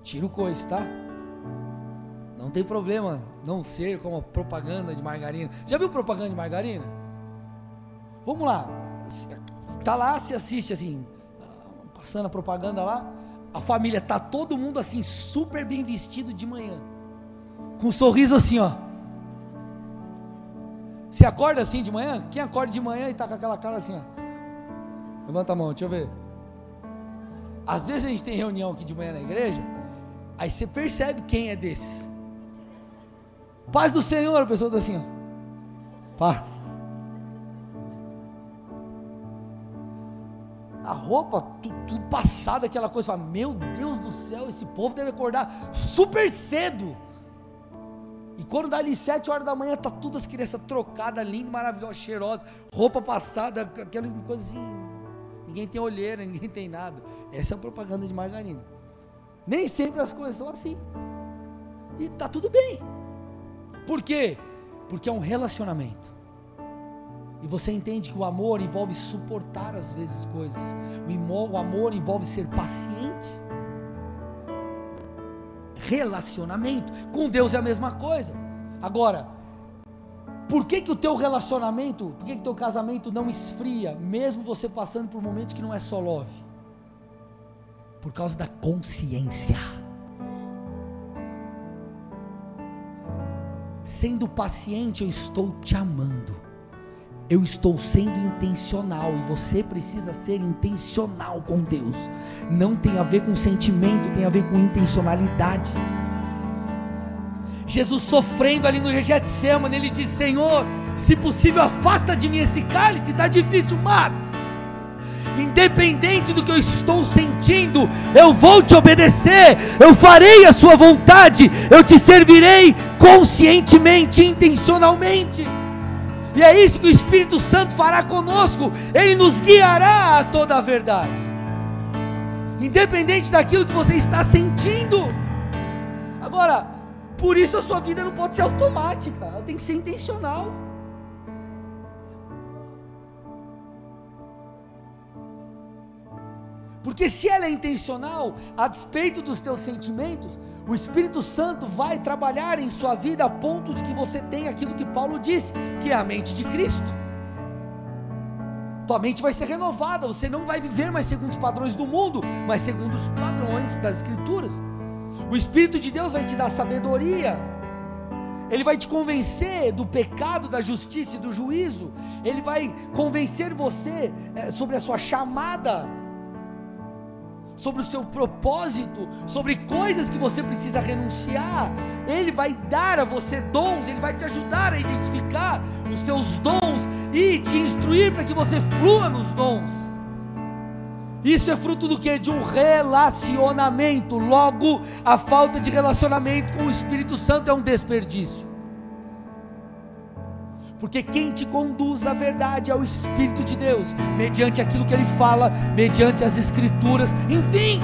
Tira o coisa, tá? Não tem problema não ser como propaganda de margarina. Já viu propaganda de margarina? Vamos lá. Tá lá, se assiste assim, passando a propaganda lá. A família tá todo mundo assim super bem vestido de manhã. Com um sorriso assim, ó. Você acorda assim de manhã? Quem acorda de manhã e tá com aquela cara assim, ó? Levanta a mão, deixa eu ver. Às vezes a gente tem reunião aqui de manhã na igreja, aí você percebe quem é desses. Paz do Senhor, a pessoa está assim, ó. Paz. A roupa, tudo, tudo passada, aquela coisa, fala, meu Deus do céu, esse povo deve acordar super cedo. E quando dá ali sete horas da manhã, tá tudo as crianças trocadas, lindas, maravilhosas, cheirosas, roupa passada, aquela assim. Ninguém tem olheira, (laughs) ninguém tem nada. Essa é a propaganda de margarina. Nem sempre as coisas são assim. E tá tudo bem. Por quê? Porque é um relacionamento. E você entende que o amor envolve suportar às vezes coisas. O amor envolve ser paciente. Relacionamento. Com Deus é a mesma coisa. Agora, por que, que o teu relacionamento, por que, o teu casamento não esfria, mesmo você passando por momentos que não é só love? Por causa da consciência. Sendo paciente, eu estou te amando. Eu estou sendo intencional e você precisa ser intencional com Deus. Não tem a ver com sentimento, tem a ver com intencionalidade. Jesus sofrendo ali no Getsemane, ele diz: Senhor, se possível, afasta de mim esse cálice, está difícil, mas independente do que eu estou sentindo, eu vou te obedecer, eu farei a sua vontade, eu te servirei conscientemente, intencionalmente. E é isso que o Espírito Santo fará conosco, ele nos guiará a toda a verdade. Independente daquilo que você está sentindo. Agora, por isso a sua vida não pode ser automática, ela tem que ser intencional. Porque se ela é intencional, a despeito dos teus sentimentos, o Espírito Santo vai trabalhar em sua vida a ponto de que você tenha aquilo que Paulo disse, que é a mente de Cristo. Tua mente vai ser renovada, você não vai viver mais segundo os padrões do mundo, mas segundo os padrões das Escrituras. O Espírito de Deus vai te dar sabedoria, ele vai te convencer do pecado, da justiça e do juízo, ele vai convencer você é, sobre a sua chamada sobre o seu propósito, sobre coisas que você precisa renunciar. Ele vai dar a você dons, ele vai te ajudar a identificar os seus dons e te instruir para que você flua nos dons. Isso é fruto do que? De um relacionamento. Logo, a falta de relacionamento com o Espírito Santo é um desperdício porque quem te conduz à verdade é o Espírito de Deus, mediante aquilo que ele fala, mediante as Escrituras, enfim,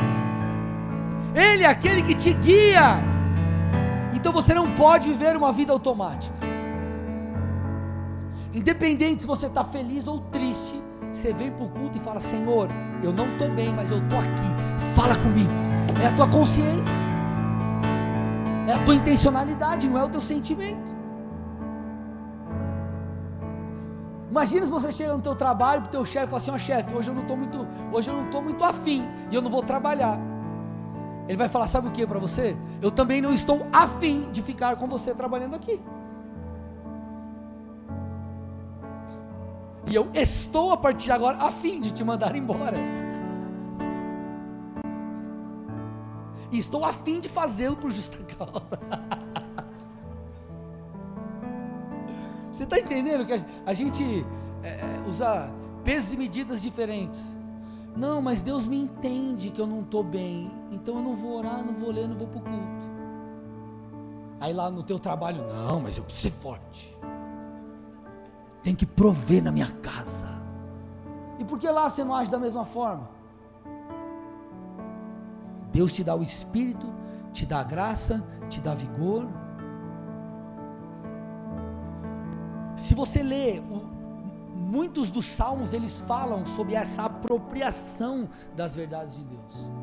Ele é aquele que te guia. Então você não pode viver uma vida automática, independente se você está feliz ou triste, você vem para o culto e fala: Senhor, eu não estou bem, mas eu estou aqui, fala comigo. É a tua consciência, é a tua intencionalidade, não é o teu sentimento. Imagina se você chega no teu trabalho pro teu chefe e fala assim, ó oh, chefe, hoje eu não estou muito, hoje eu não estou muito afim e eu não vou trabalhar. Ele vai falar, sabe o que para você? Eu também não estou afim de ficar com você trabalhando aqui. E eu estou a partir de agora afim de te mandar embora. E estou afim de fazê-lo por justa (laughs) causa. Está entendendo que a gente é, é, usa pesos e medidas diferentes? Não, mas Deus me entende que eu não estou bem, então eu não vou orar, não vou ler, não vou para o culto. Aí lá no teu trabalho, não, mas eu preciso ser forte. Tem que prover na minha casa. E por que lá você não age da mesma forma? Deus te dá o espírito, te dá graça, te dá vigor. Você lê o, muitos dos salmos, eles falam sobre essa apropriação das verdades de Deus.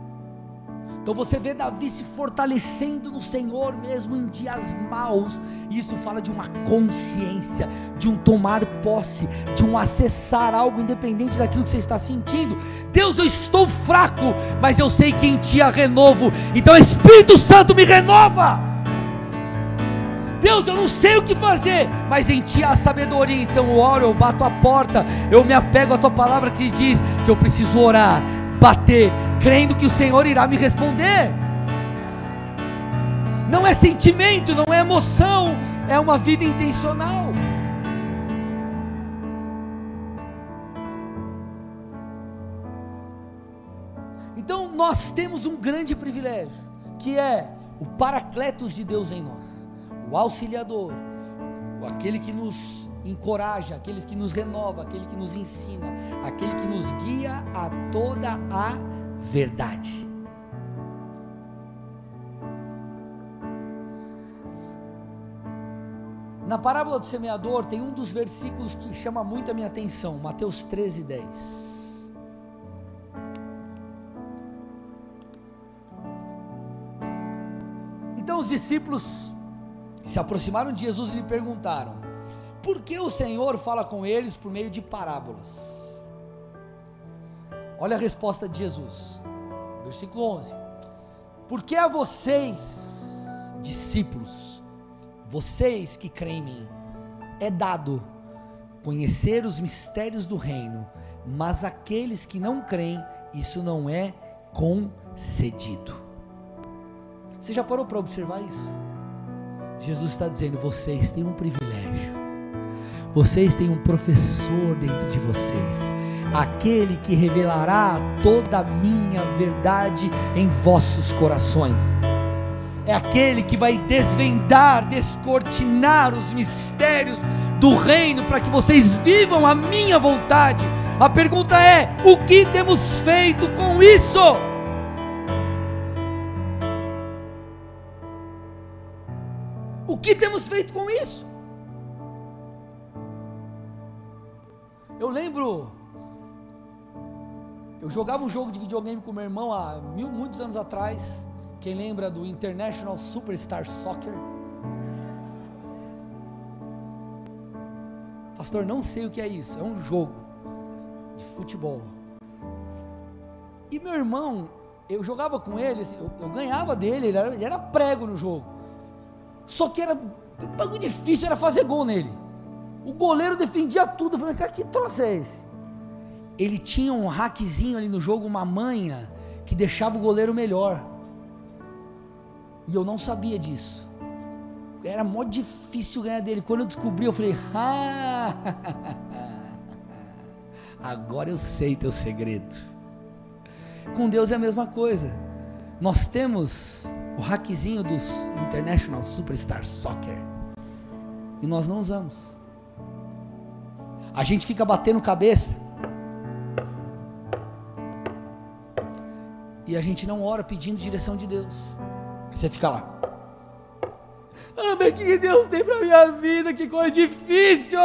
Então você vê Davi se fortalecendo no Senhor mesmo em dias maus. E isso fala de uma consciência, de um tomar posse, de um acessar algo independente daquilo que você está sentindo. Deus, eu estou fraco, mas eu sei que em ti há renovo. Então Espírito Santo me renova. Deus, eu não sei o que fazer, mas em ti há sabedoria. Então eu oro, eu bato a porta, eu me apego à tua palavra que diz que eu preciso orar, bater, crendo que o Senhor irá me responder. Não é sentimento, não é emoção, é uma vida intencional. Então nós temos um grande privilégio, que é o Paracletos de Deus em nós, o auxiliador, aquele que nos encoraja, aquele que nos renova, aquele que nos ensina, aquele que nos guia a toda a verdade. Na parábola do semeador tem um dos versículos que chama muito a minha atenção, Mateus 13, 10. Então os discípulos se aproximaram de Jesus e lhe perguntaram: Por que o Senhor fala com eles por meio de parábolas? Olha a resposta de Jesus, versículo 11: Porque a vocês, discípulos, vocês que creem em mim, é dado conhecer os mistérios do reino, mas aqueles que não creem, isso não é concedido. Você já parou para observar isso? Jesus está dizendo: vocês têm um privilégio, vocês têm um professor dentro de vocês aquele que revelará toda a minha verdade em vossos corações. É aquele que vai desvendar, descortinar os mistérios do reino para que vocês vivam a minha vontade. A pergunta é: o que temos feito com isso? O que temos feito com isso? Eu lembro eu jogava um jogo de videogame com meu irmão há mil, muitos anos atrás. Quem lembra do International Superstar Soccer? Pastor, não sei o que é isso. É um jogo de futebol. E meu irmão, eu jogava com ele, eu, eu, ganhava dele, ele era, ele era, prego no jogo. Só que era bagulho difícil, era fazer gol nele. O goleiro defendia tudo. Eu falei, cara, que troço é esse? ele tinha um hackzinho ali no jogo, uma manha, que deixava o goleiro melhor. E eu não sabia disso. Era mó difícil ganhar dele. Quando eu descobri, eu falei: ah, agora eu sei teu segredo. Com Deus é a mesma coisa. Nós temos o hackzinho dos International Superstar Soccer. E nós não usamos. A gente fica batendo cabeça e a gente não ora pedindo direção de Deus. Você fica lá. Ah, mas o que Deus tem para minha vida? Que coisa difícil!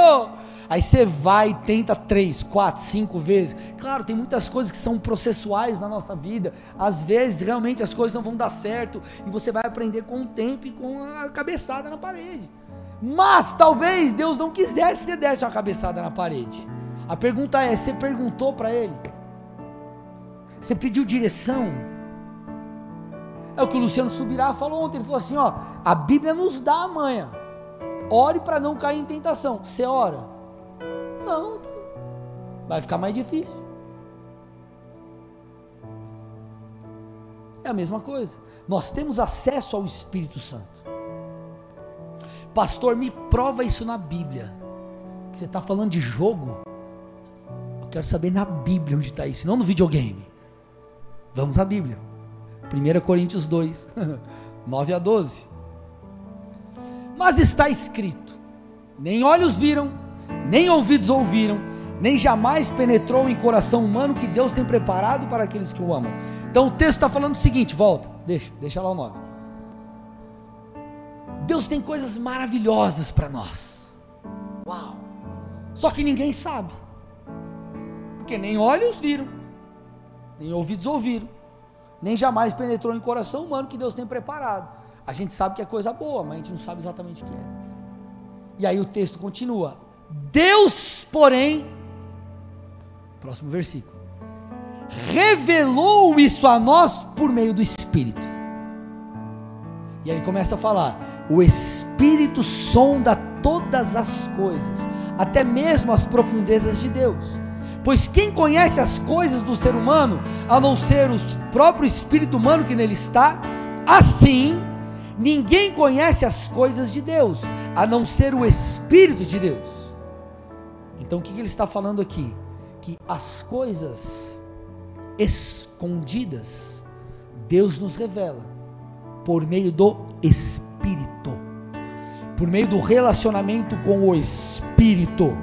Aí você vai e tenta três, quatro, cinco vezes. Claro, tem muitas coisas que são processuais na nossa vida. Às vezes, realmente, as coisas não vão dar certo. E você vai aprender com o tempo e com a cabeçada na parede. Mas talvez Deus não quisesse que você desse uma cabeçada na parede. A pergunta é: você perguntou para Ele? Você pediu direção. É o que o Luciano Subirá falou ontem. Ele falou assim: ó, a Bíblia nos dá a manha. Ore para não cair em tentação. Você ora? Não. Vai ficar mais difícil. É a mesma coisa. Nós temos acesso ao Espírito Santo. Pastor, me prova isso na Bíblia. Você está falando de jogo? Eu quero saber na Bíblia onde está isso, não no videogame. Vamos à Bíblia. 1 Coríntios 2, 9 (laughs) a 12. Mas está escrito: nem olhos viram, nem ouvidos ouviram, nem jamais penetrou em coração humano que Deus tem preparado para aqueles que o amam. Então o texto está falando o seguinte: volta, deixa, deixa lá o 9. Deus tem coisas maravilhosas para nós. Uau! Só que ninguém sabe. Porque nem olhos viram, nem ouvidos ouviram, nem jamais penetrou em coração humano que Deus tem preparado. A gente sabe que é coisa boa, mas a gente não sabe exatamente o que é. E aí o texto continua: Deus, porém, próximo versículo, revelou isso a nós por meio do Espírito. E aí ele começa a falar: o Espírito sonda todas as coisas, até mesmo as profundezas de Deus. Pois quem conhece as coisas do ser humano, a não ser o próprio espírito humano que nele está, assim, ninguém conhece as coisas de Deus, a não ser o Espírito de Deus. Então o que ele está falando aqui? Que as coisas escondidas, Deus nos revela por meio do Espírito, por meio do relacionamento com o Espírito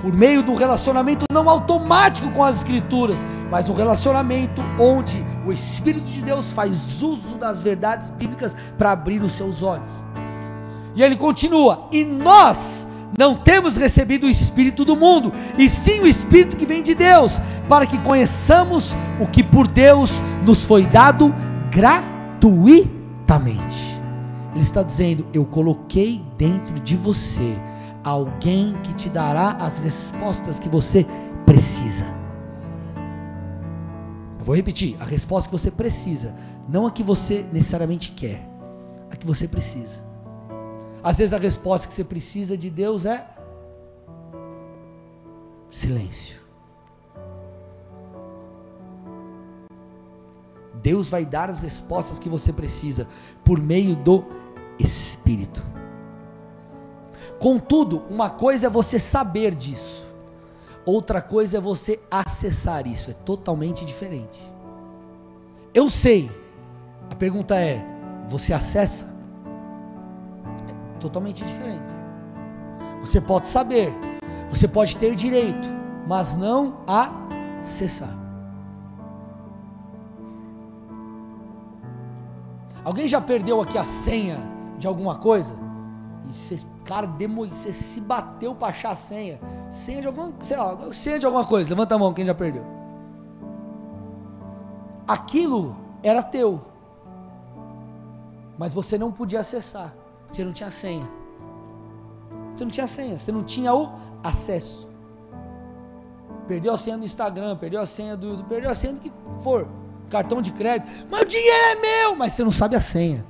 por meio do relacionamento não automático com as Escrituras, mas um relacionamento onde o Espírito de Deus faz uso das verdades bíblicas para abrir os seus olhos. E ele continua: e nós não temos recebido o Espírito do mundo, e sim o Espírito que vem de Deus, para que conheçamos o que por Deus nos foi dado gratuitamente. Ele está dizendo: Eu coloquei dentro de você alguém que te dará as respostas que você precisa. Eu vou repetir: a resposta que você precisa, não a que você necessariamente quer, a que você precisa. Às vezes a resposta que você precisa de Deus é silêncio. Deus vai dar as respostas que você precisa por meio do Espírito. Contudo, uma coisa é você saber disso, outra coisa é você acessar isso, é totalmente diferente. Eu sei, a pergunta é: você acessa? Totalmente diferente. Você pode saber, você pode ter direito, mas não acessar. Alguém já perdeu aqui a senha de alguma coisa? E você Cara, demo, você se bateu para achar a senha. Senha de alguma, sei lá, senha de alguma coisa. Levanta a mão, quem já perdeu. Aquilo era teu. Mas você não podia acessar. Você não tinha senha. Você não tinha senha, você não tinha o acesso. Perdeu a senha do Instagram, perdeu a senha do YouTube, perdeu a senha do que for. Cartão de crédito. Mas o dinheiro é meu, mas você não sabe a senha.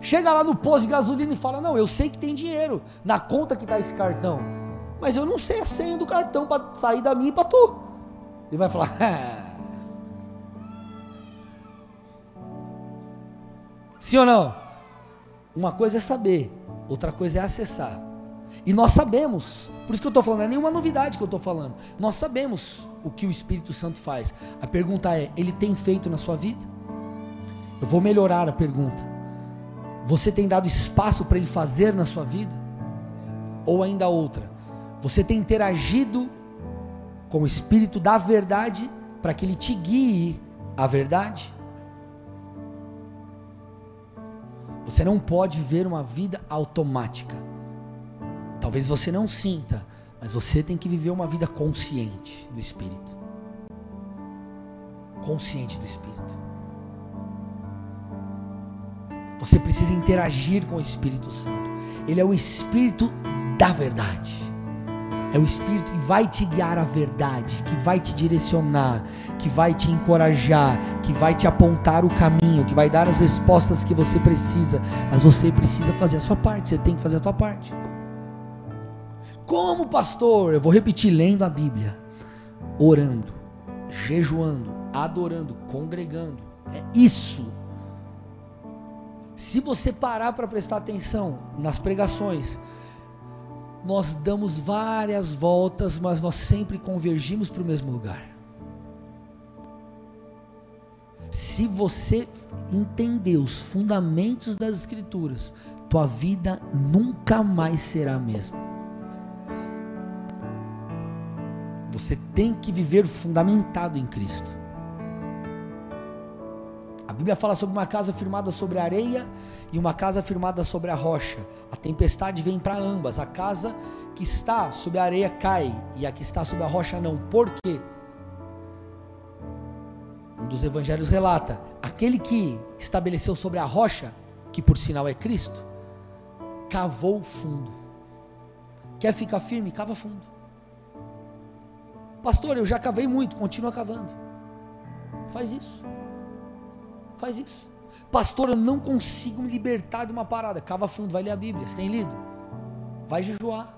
Chega lá no posto de gasolina e fala: Não, eu sei que tem dinheiro na conta que está esse cartão, mas eu não sei a senha do cartão para sair da minha e para tu. Ele vai falar: (laughs) Sim ou não? Uma coisa é saber, outra coisa é acessar. E nós sabemos, por isso que eu estou falando, não é nenhuma novidade que eu estou falando. Nós sabemos o que o Espírito Santo faz. A pergunta é: ele tem feito na sua vida? Eu vou melhorar a pergunta. Você tem dado espaço para Ele fazer na sua vida? Ou ainda outra, você tem interagido com o Espírito da verdade para que Ele te guie à verdade? Você não pode viver uma vida automática. Talvez você não sinta, mas você tem que viver uma vida consciente do Espírito. Consciente do Espírito. Você precisa interagir com o Espírito Santo. Ele é o Espírito da verdade. É o Espírito que vai te guiar à verdade, que vai te direcionar, que vai te encorajar, que vai te apontar o caminho, que vai dar as respostas que você precisa. Mas você precisa fazer a sua parte, você tem que fazer a sua parte. Como pastor? Eu vou repetir: lendo a Bíblia, orando, jejuando, adorando, congregando. É isso se você parar para prestar atenção nas pregações, nós damos várias voltas, mas nós sempre convergimos para o mesmo lugar. Se você entender os fundamentos das Escrituras, tua vida nunca mais será a mesma. Você tem que viver fundamentado em Cristo. A Bíblia fala sobre uma casa firmada sobre a areia e uma casa firmada sobre a rocha. A tempestade vem para ambas. A casa que está sobre a areia cai e a que está sobre a rocha não. Por quê? Um dos evangelhos relata: aquele que estabeleceu sobre a rocha, que por sinal é Cristo, cavou fundo. Quer ficar firme? Cava fundo. Pastor, eu já cavei muito, continua cavando. Faz isso. Faz isso. Pastor, eu não consigo me libertar de uma parada. Cava fundo, vai ler a Bíblia. Você tem lido? Vai jejuar.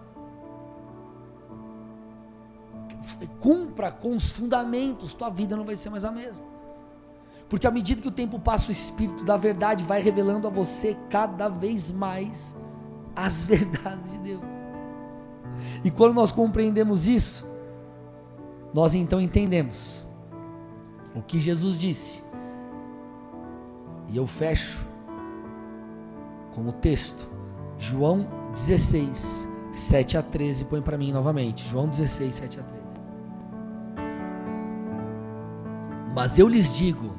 Cumpra com os fundamentos, tua vida não vai ser mais a mesma. Porque à medida que o tempo passa, o Espírito da verdade vai revelando a você cada vez mais as (laughs) verdades de Deus. E quando nós compreendemos isso, nós então entendemos o que Jesus disse. E eu fecho com o texto, João 16, 7 a 13. Põe para mim novamente, João 16, 7 a 13. Mas eu lhes digo: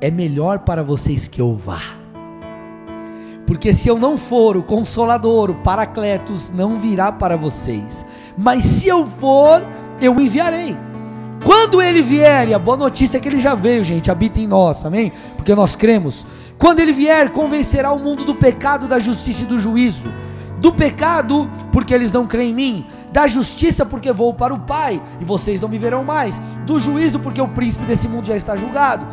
é melhor para vocês que eu vá. Porque se eu não for, o consolador, o paracletos, não virá para vocês. Mas se eu for, eu enviarei. Quando ele vier, e a boa notícia é que ele já veio, gente, habita em nós, amém? Porque nós cremos. Quando ele vier, convencerá o mundo do pecado, da justiça e do juízo. Do pecado, porque eles não creem em mim. Da justiça, porque vou para o Pai e vocês não me verão mais. Do juízo, porque o príncipe desse mundo já está julgado.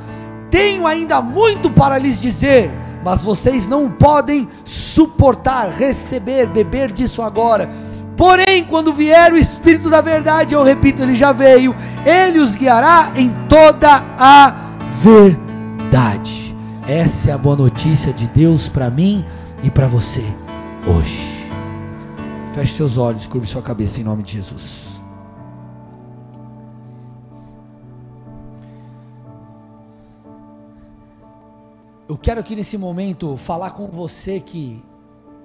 Tenho ainda muito para lhes dizer, mas vocês não podem suportar, receber, beber disso agora Porém, quando vier o Espírito da Verdade, eu repito, ele já veio, ele os guiará em toda a verdade. Essa é a boa notícia de Deus para mim e para você hoje. Feche seus olhos, curve sua cabeça em nome de Jesus. Eu quero aqui nesse momento falar com você que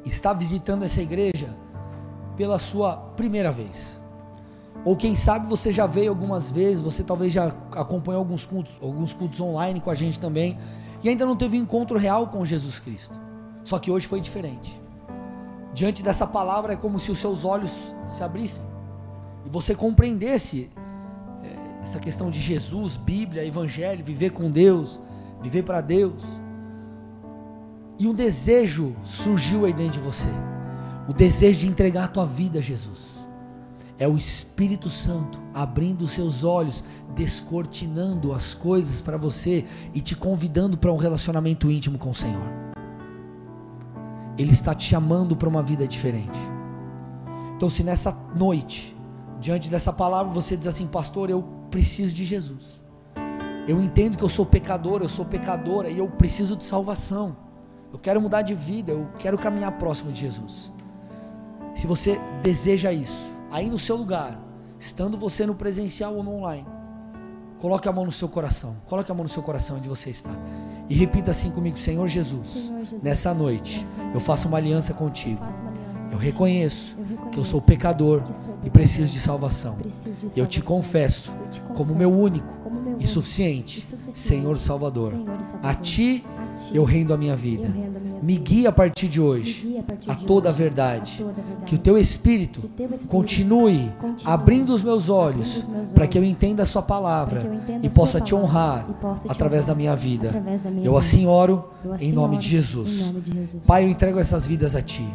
está visitando essa igreja pela sua primeira vez. Ou quem sabe você já veio algumas vezes, você talvez já acompanhou alguns cultos, alguns cultos online com a gente também, e ainda não teve um encontro real com Jesus Cristo. Só que hoje foi diferente. Diante dessa palavra é como se os seus olhos se abrissem e você compreendesse é, essa questão de Jesus, Bíblia, Evangelho, viver com Deus, viver para Deus. E um desejo surgiu aí dentro de você o desejo de entregar a tua vida a Jesus. É o Espírito Santo abrindo os seus olhos, descortinando as coisas para você e te convidando para um relacionamento íntimo com o Senhor. Ele está te chamando para uma vida diferente. Então, se nessa noite, diante dessa palavra, você diz assim, pastor, eu preciso de Jesus. Eu entendo que eu sou pecador, eu sou pecadora e eu preciso de salvação. Eu quero mudar de vida, eu quero caminhar próximo de Jesus. Se você deseja isso, aí no seu lugar, estando você no presencial ou no online, coloque a mão no seu coração. Coloque a mão no seu coração onde você está. E repita assim comigo, Senhor Jesus, Senhor Jesus nessa, noite, nessa noite, eu faço uma aliança contigo. Uma aliança eu, reconheço eu reconheço que eu sou pecador, sou e preciso de salvação. Preciso de salvação. Eu, te confesso, eu te confesso como meu único, como meu e, suficiente, e suficiente Senhor Salvador. Senhor Salvador. A, ti ti eu rendo a minha vida. Me guia a partir de hoje a, partir a, toda a, verdade. a a. Que o teu Espírito, o teu espírito continue, continue, abrindo os meus olhos para que eu entenda a Sua palavra e possa te honrar através da minha vida. Eu assim oro assim em nome de Jesus. Pai, eu entrego essas vidas a Ti.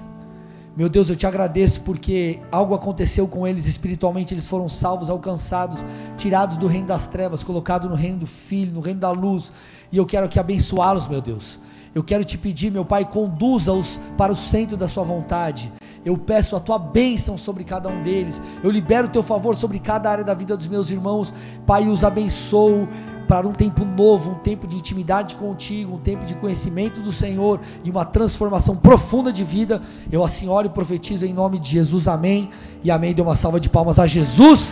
Meu Deus, eu te agradeço porque algo aconteceu com eles espiritualmente, eles foram salvos, alcançados, tirados do reino das trevas, colocados no reino do Filho, no reino da luz. E eu quero aqui abençoá-los, meu Deus. Eu quero te pedir, meu Pai, conduza-os para o centro da Sua vontade. Eu peço a tua bênção sobre cada um deles. Eu libero o teu favor sobre cada área da vida dos meus irmãos. Pai, os abençoo para um tempo novo, um tempo de intimidade contigo, um tempo de conhecimento do Senhor e uma transformação profunda de vida. Eu assim oro e profetizo em nome de Jesus. Amém. E amém. Dê uma salva de palmas a Jesus.